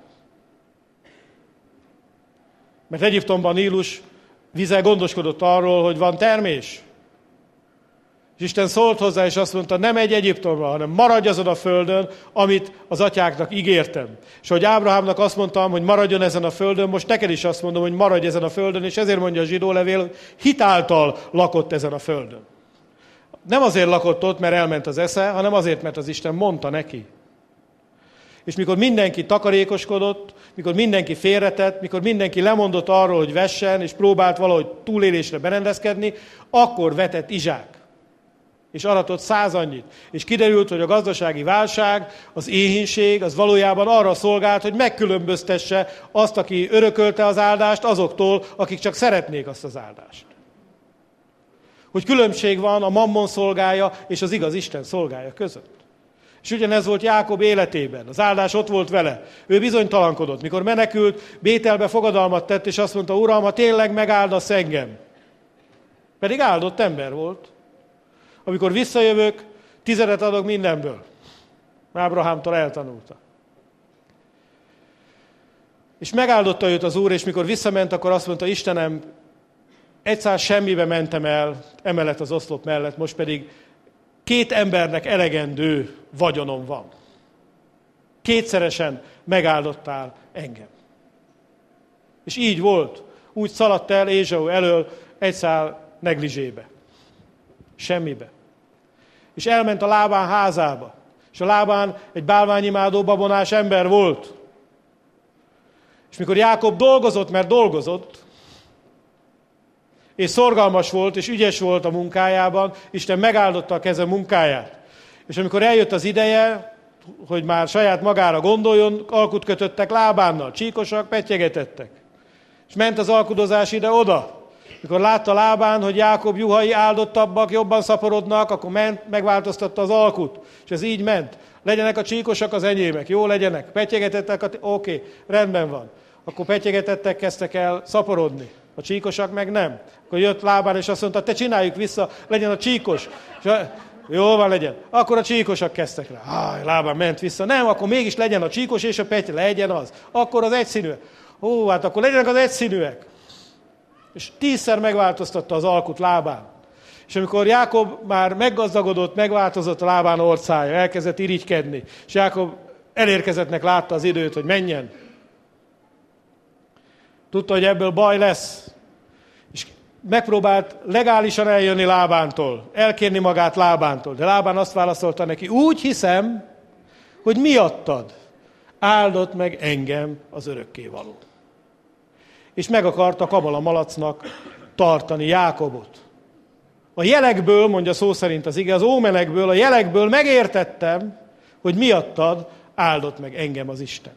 Mert Egyiptomban Nílus vize gondoskodott arról, hogy van termés. És Isten szólt hozzá, és azt mondta, nem egy Egyiptomra, hanem maradj azon a földön, amit az atyáknak ígértem. És hogy Ábrahámnak azt mondtam, hogy maradjon ezen a földön, most neked is azt mondom, hogy maradj ezen a földön, és ezért mondja a zsidó levél, hogy hitáltal lakott ezen a földön. Nem azért lakott ott, mert elment az esze, hanem azért, mert az Isten mondta neki. És mikor mindenki takarékoskodott, mikor mindenki félretett, mikor mindenki lemondott arról, hogy vessen, és próbált valahogy túlélésre berendezkedni, akkor vetett Izsák és aratott száz annyit. És kiderült, hogy a gazdasági válság, az éhínség, az valójában arra szolgált, hogy megkülönböztesse azt, aki örökölte az áldást, azoktól, akik csak szeretnék azt az áldást. Hogy különbség van a mammon szolgája és az igaz Isten szolgája között. És ugyanez volt Jákob életében. Az áldás ott volt vele. Ő bizonytalankodott. Mikor menekült, Bételbe fogadalmat tett, és azt mondta, Uram, ha tényleg megáldasz engem. Pedig áldott ember volt. Amikor visszajövök, tizedet adok mindenből. Ábrahámtól eltanulta. És megáldotta őt az Úr, és mikor visszament, akkor azt mondta, Istenem, egyszer semmibe mentem el, emellett az oszlop mellett, most pedig két embernek elegendő vagyonom van. Kétszeresen megáldottál engem. És így volt. Úgy szaladt el Ézsau elől egy szál neglizsébe. Semmibe. És elment a lábán házába. És a lábán egy bálványimádó babonás ember volt. És mikor Jákob dolgozott, mert dolgozott, és szorgalmas volt, és ügyes volt a munkájában, Isten megáldotta a keze munkáját. És amikor eljött az ideje, hogy már saját magára gondoljon, alkut kötöttek lábánnal, csíkosak, petyegetettek. És ment az alkudozás ide-oda. Mikor látta lábán, hogy Jákob juhai áldottabbak, jobban szaporodnak, akkor ment, megváltoztatta az alkut. És ez így ment. Legyenek a csíkosak az enyémek, jó legyenek. Petyegetettek, oké, rendben van. Akkor petyegetettek, kezdtek el szaporodni. A csíkosak meg nem. Akkor jött lábán, és azt mondta, te csináljuk vissza, legyen a csíkos. És jó van, legyen. Akkor a csíkosak kezdtek rá. Háj, lábán ment vissza. Nem, akkor mégis legyen a csíkos és a petty, legyen az. Akkor az egyszínű. Ó, hát akkor legyenek az egyszínűek. És tízszer megváltoztatta az alkut lábán. És amikor Jákob már meggazdagodott, megváltozott a lábán orcája, elkezdett irigykedni, és Jákob elérkezettnek látta az időt, hogy menjen. Tudta, hogy ebből baj lesz. És megpróbált legálisan eljönni Lábántól, elkérni magát Lábántól. De Lábán azt válaszolta neki, úgy hiszem, hogy miattad áldott meg engem az örökkévaló. És meg akarta Kabala malacnak tartani Jákobot. A jelekből, mondja szó szerint az ige, az ómenekből, a jelekből megértettem, hogy miattad áldott meg engem az Isten.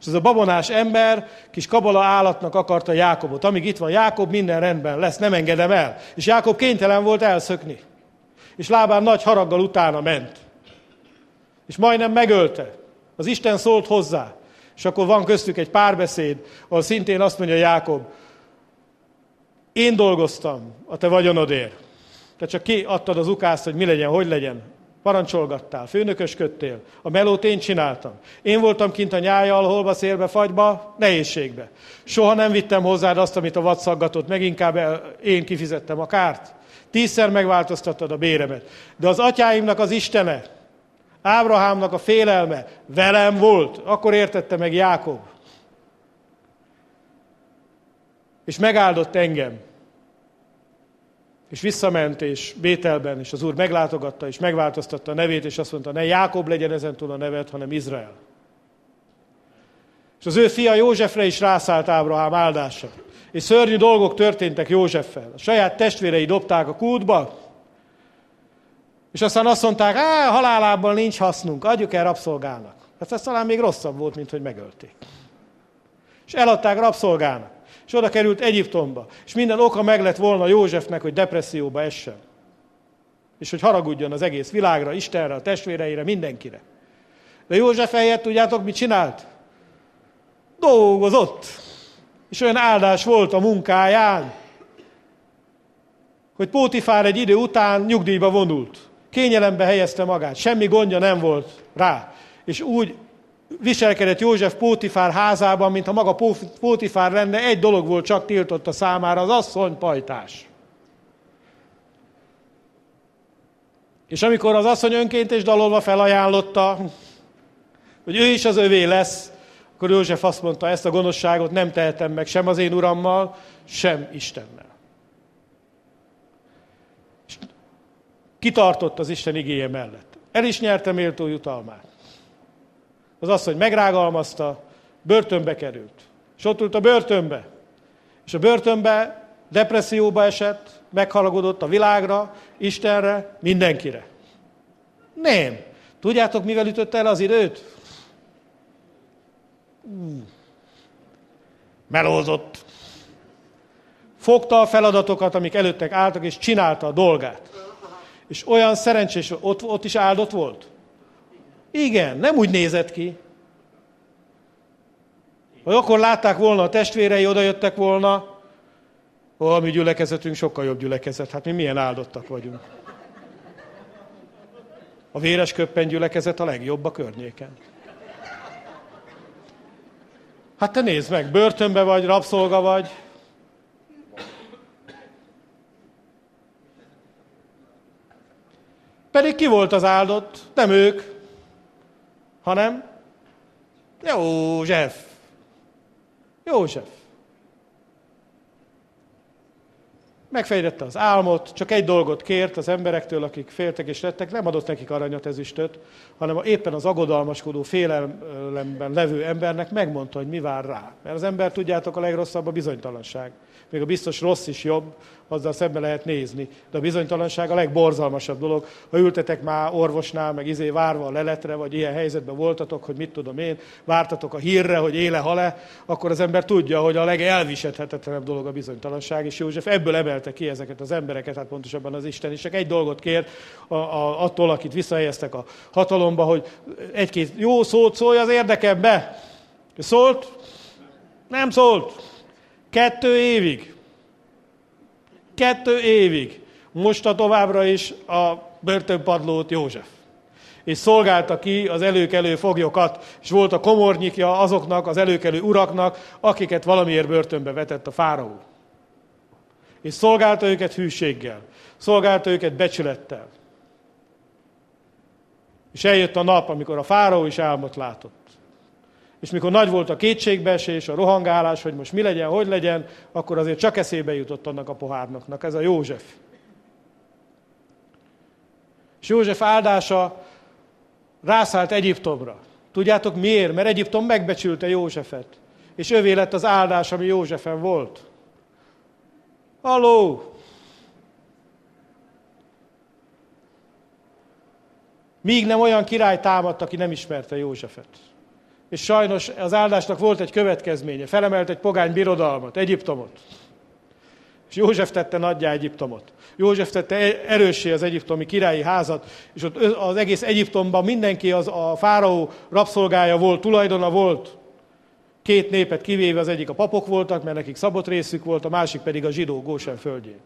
És ez a babonás ember kis kabala állatnak akarta Jákobot. Amíg itt van Jákob, minden rendben lesz, nem engedem el. És Jákob kénytelen volt elszökni. És lábán nagy haraggal utána ment. És majdnem megölte. Az Isten szólt hozzá. És akkor van köztük egy párbeszéd, ahol szintén azt mondja Jákob, én dolgoztam a te vagyonodért. Te csak ki adtad az ukászt, hogy mi legyen, hogy legyen. Parancsolgattál, főnökösködtél, a melót én csináltam. Én voltam kint a nyájjal, holba, szélbe, fagyba, nehézségbe. Soha nem vittem hozzád azt, amit a vad szaggatott, meg inkább én kifizettem a kárt. Tízszer megváltoztattad a béremet. De az atyáimnak az Istene, Ábrahámnak a félelme velem volt. Akkor értette meg Jákob. És megáldott engem. És visszament, és Bételben, és az Úr meglátogatta, és megváltoztatta a nevét, és azt mondta, ne Jákob legyen ezentúl a nevet, hanem Izrael. És az ő fia Józsefre is rászállt Ábrahám áldása. És szörnyű dolgok történtek Józseffel. A saját testvérei dobták a kútba, és aztán azt mondták, á, halálában nincs hasznunk, adjuk el rabszolgának. Hát ez talán még rosszabb volt, mint hogy megölték. És eladták rabszolgának és oda került Egyiptomba. És minden oka meg lett volna Józsefnek, hogy depresszióba essen. És hogy haragudjon az egész világra, Istenre, a testvéreire, mindenkire. De József helyett tudjátok, mit csinált? Dolgozott. És olyan áldás volt a munkáján, hogy Pótifár egy idő után nyugdíjba vonult. Kényelembe helyezte magát, semmi gondja nem volt rá. És úgy viselkedett József Pótifár házában, mintha maga Pótifár lenne, egy dolog volt csak tiltott a számára, az asszonypajtás. És amikor az asszony önként és dalolva felajánlotta, hogy ő is az övé lesz, akkor József azt mondta, ezt a gonoszságot nem tehetem meg sem az én urammal, sem Istennel. És kitartott az Isten igéje mellett. El is nyerte méltó jutalmát az az, hogy megrágalmazta, börtönbe került. És ott ült a börtönbe. És a börtönbe depresszióba esett, meghalagodott a világra, Istenre, mindenkire. Nem. Tudjátok, mivel ütötte el az időt? Melózott. Fogta a feladatokat, amik előttek álltak, és csinálta a dolgát. És olyan szerencsés, ott, ott is áldott volt. Igen, nem úgy nézett ki. Hogy akkor látták volna a testvérei, odajöttek volna, ó, a mi gyülekezetünk sokkal jobb gyülekezet, hát mi milyen áldottak vagyunk. A véres köppen gyülekezet a legjobb a környéken. Hát te nézd meg, börtönbe vagy, rabszolga vagy. Pedig ki volt az áldott? Nem ők hanem József. József. Megfejtette az álmot, csak egy dolgot kért az emberektől, akik féltek és rettek, nem adott nekik aranyat, ezüstöt, hanem éppen az agodalmaskodó, félelemben levő embernek megmondta, hogy mi vár rá. Mert az ember, tudjátok, a legrosszabb a bizonytalanság még a biztos rossz is jobb, azzal szembe lehet nézni. De a bizonytalanság a legborzalmasabb dolog. Ha ültetek már orvosnál, meg izé várva a leletre, vagy ilyen helyzetben voltatok, hogy mit tudom én, vártatok a hírre, hogy éle hale, akkor az ember tudja, hogy a legelvisethetetlenebb dolog a bizonytalanság, és József ebből emelte ki ezeket az embereket, hát pontosabban az Isten is csak egy dolgot kér a, a, attól, akit visszahelyeztek a hatalomba, hogy egy-két jó szót szólj az érdekembe. Szólt? Nem szólt. Kettő évig. Kettő évig. Most a továbbra is a börtönpadlót József. És szolgálta ki az előkelő foglyokat, és volt a komornyikja azoknak az előkelő uraknak, akiket valamiért börtönbe vetett a fáraó. És szolgálta őket hűséggel, szolgálta őket becsülettel. És eljött a nap, amikor a fáraó is álmot látott. És mikor nagy volt a kétségbeesés, a rohangálás, hogy most mi legyen, hogy legyen, akkor azért csak eszébe jutott annak a pohárnoknak, ez a József. És József áldása rászállt Egyiptomra. Tudjátok miért? Mert Egyiptom megbecsülte Józsefet. És övé lett az áldás, ami Józsefen volt. Halló! Míg nem olyan király támadt, aki nem ismerte Józsefet. És sajnos az áldásnak volt egy következménye. Felemelt egy pogány birodalmat, Egyiptomot. És József tette nagyjá Egyiptomot. József tette erőssé az egyiptomi királyi házat, és ott az egész Egyiptomban mindenki az a fáraó rabszolgája volt, tulajdona volt. Két népet kivéve az egyik a papok voltak, mert nekik szabott részük volt, a másik pedig a zsidó Gósen földjén.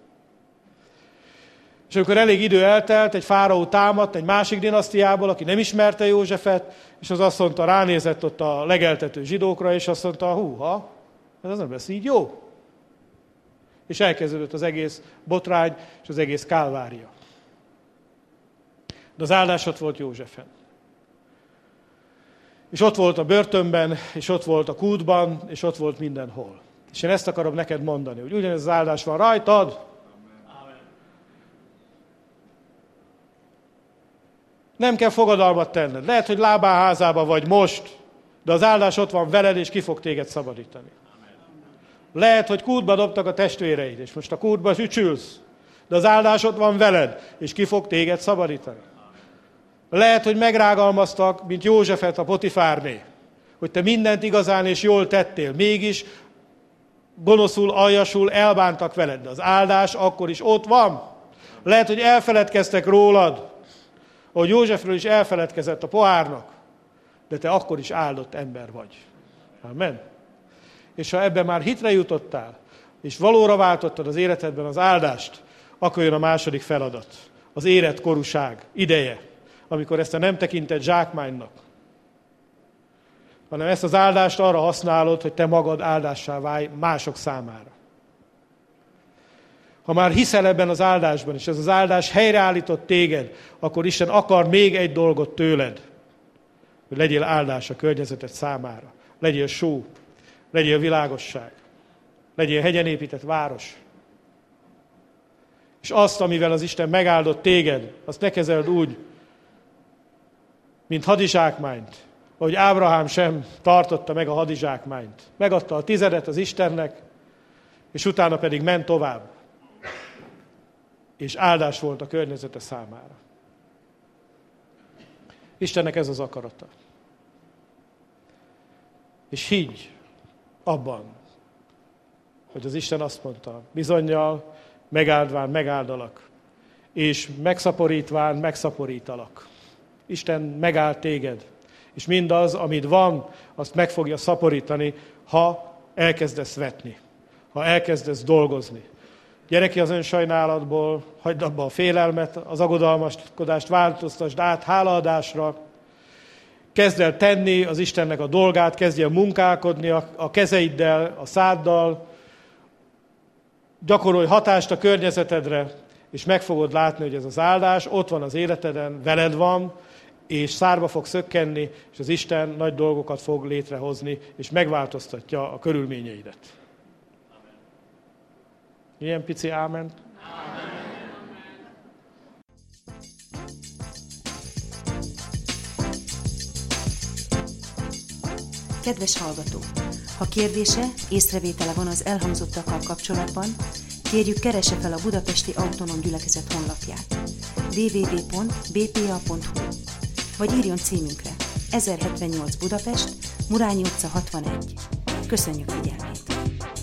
És amikor elég idő eltelt, egy fáraó támadt egy másik dinasztiából, aki nem ismerte Józsefet, és az azt mondta, ránézett ott a legeltető zsidókra, és azt mondta, húha, ez nem lesz így jó. És elkezdődött az egész botrány, és az egész kálvária. De az áldás ott volt Józsefen. És ott volt a börtönben, és ott volt a kútban, és ott volt mindenhol. És én ezt akarom neked mondani, hogy ugyanez az áldás van rajtad, Nem kell fogadalmat tenned. Lehet, hogy lábá házába vagy most, de az áldás ott van veled, és ki fog téged szabadítani. Lehet, hogy kútba dobtak a testvéreid, és most a kútba ücsülsz, de az áldás ott van veled, és ki fog téged szabadítani. Lehet, hogy megrágalmaztak, mint Józsefet a Potifárné, hogy te mindent igazán és jól tettél, mégis gonoszul, aljasul elbántak veled, de az áldás akkor is ott van. Lehet, hogy elfeledkeztek rólad, ahogy Józsefről is elfeledkezett a pohárnak, de te akkor is áldott ember vagy. Amen. És ha ebben már hitre jutottál, és valóra váltottad az életedben az áldást, akkor jön a második feladat. Az érett korúság ideje, amikor ezt a nem tekintett zsákmánynak, hanem ezt az áldást arra használod, hogy te magad áldássá válj mások számára. Ha már hiszel ebben az áldásban, és ez az áldás helyreállított téged, akkor Isten akar még egy dolgot tőled, hogy legyél áldás a környezetet számára. Legyél só, legyél világosság, legyél hegyen épített város. És azt, amivel az Isten megáldott téged, azt ne kezeld úgy, mint hadizsákmányt, hogy Ábrahám sem tartotta meg a hadizsákmányt. Megadta a tizedet az Istennek, és utána pedig ment tovább és áldás volt a környezete számára. Istennek ez az akarata. És higgy abban, hogy az Isten azt mondta, bizonyal megáldván megáldalak, és megszaporítván megszaporítalak. Isten megáld téged, és mindaz, amit van, azt meg fogja szaporítani, ha elkezdesz vetni, ha elkezdesz dolgozni, Gyere ki az önsajnálatból, hagyd abba a félelmet, az aggodalmaskodást változtasd át hálaadásra, kezd el tenni az Istennek a dolgát, kezdj el munkálkodni a, a kezeiddel, a száddal, gyakorolj hatást a környezetedre, és meg fogod látni, hogy ez az áldás ott van az életeden, veled van, és szárba fog szökkenni, és az Isten nagy dolgokat fog létrehozni, és megváltoztatja a körülményeidet. Ilyen pici ámen. Kedves hallgató! Ha kérdése, észrevétele van az elhangzottakkal kapcsolatban, kérjük keresse fel a Budapesti Autonóm Gyülekezet honlapját www.bpa.hu vagy írjon címünkre 1078 Budapest, Murányi utca 61. Köszönjük figyelmét!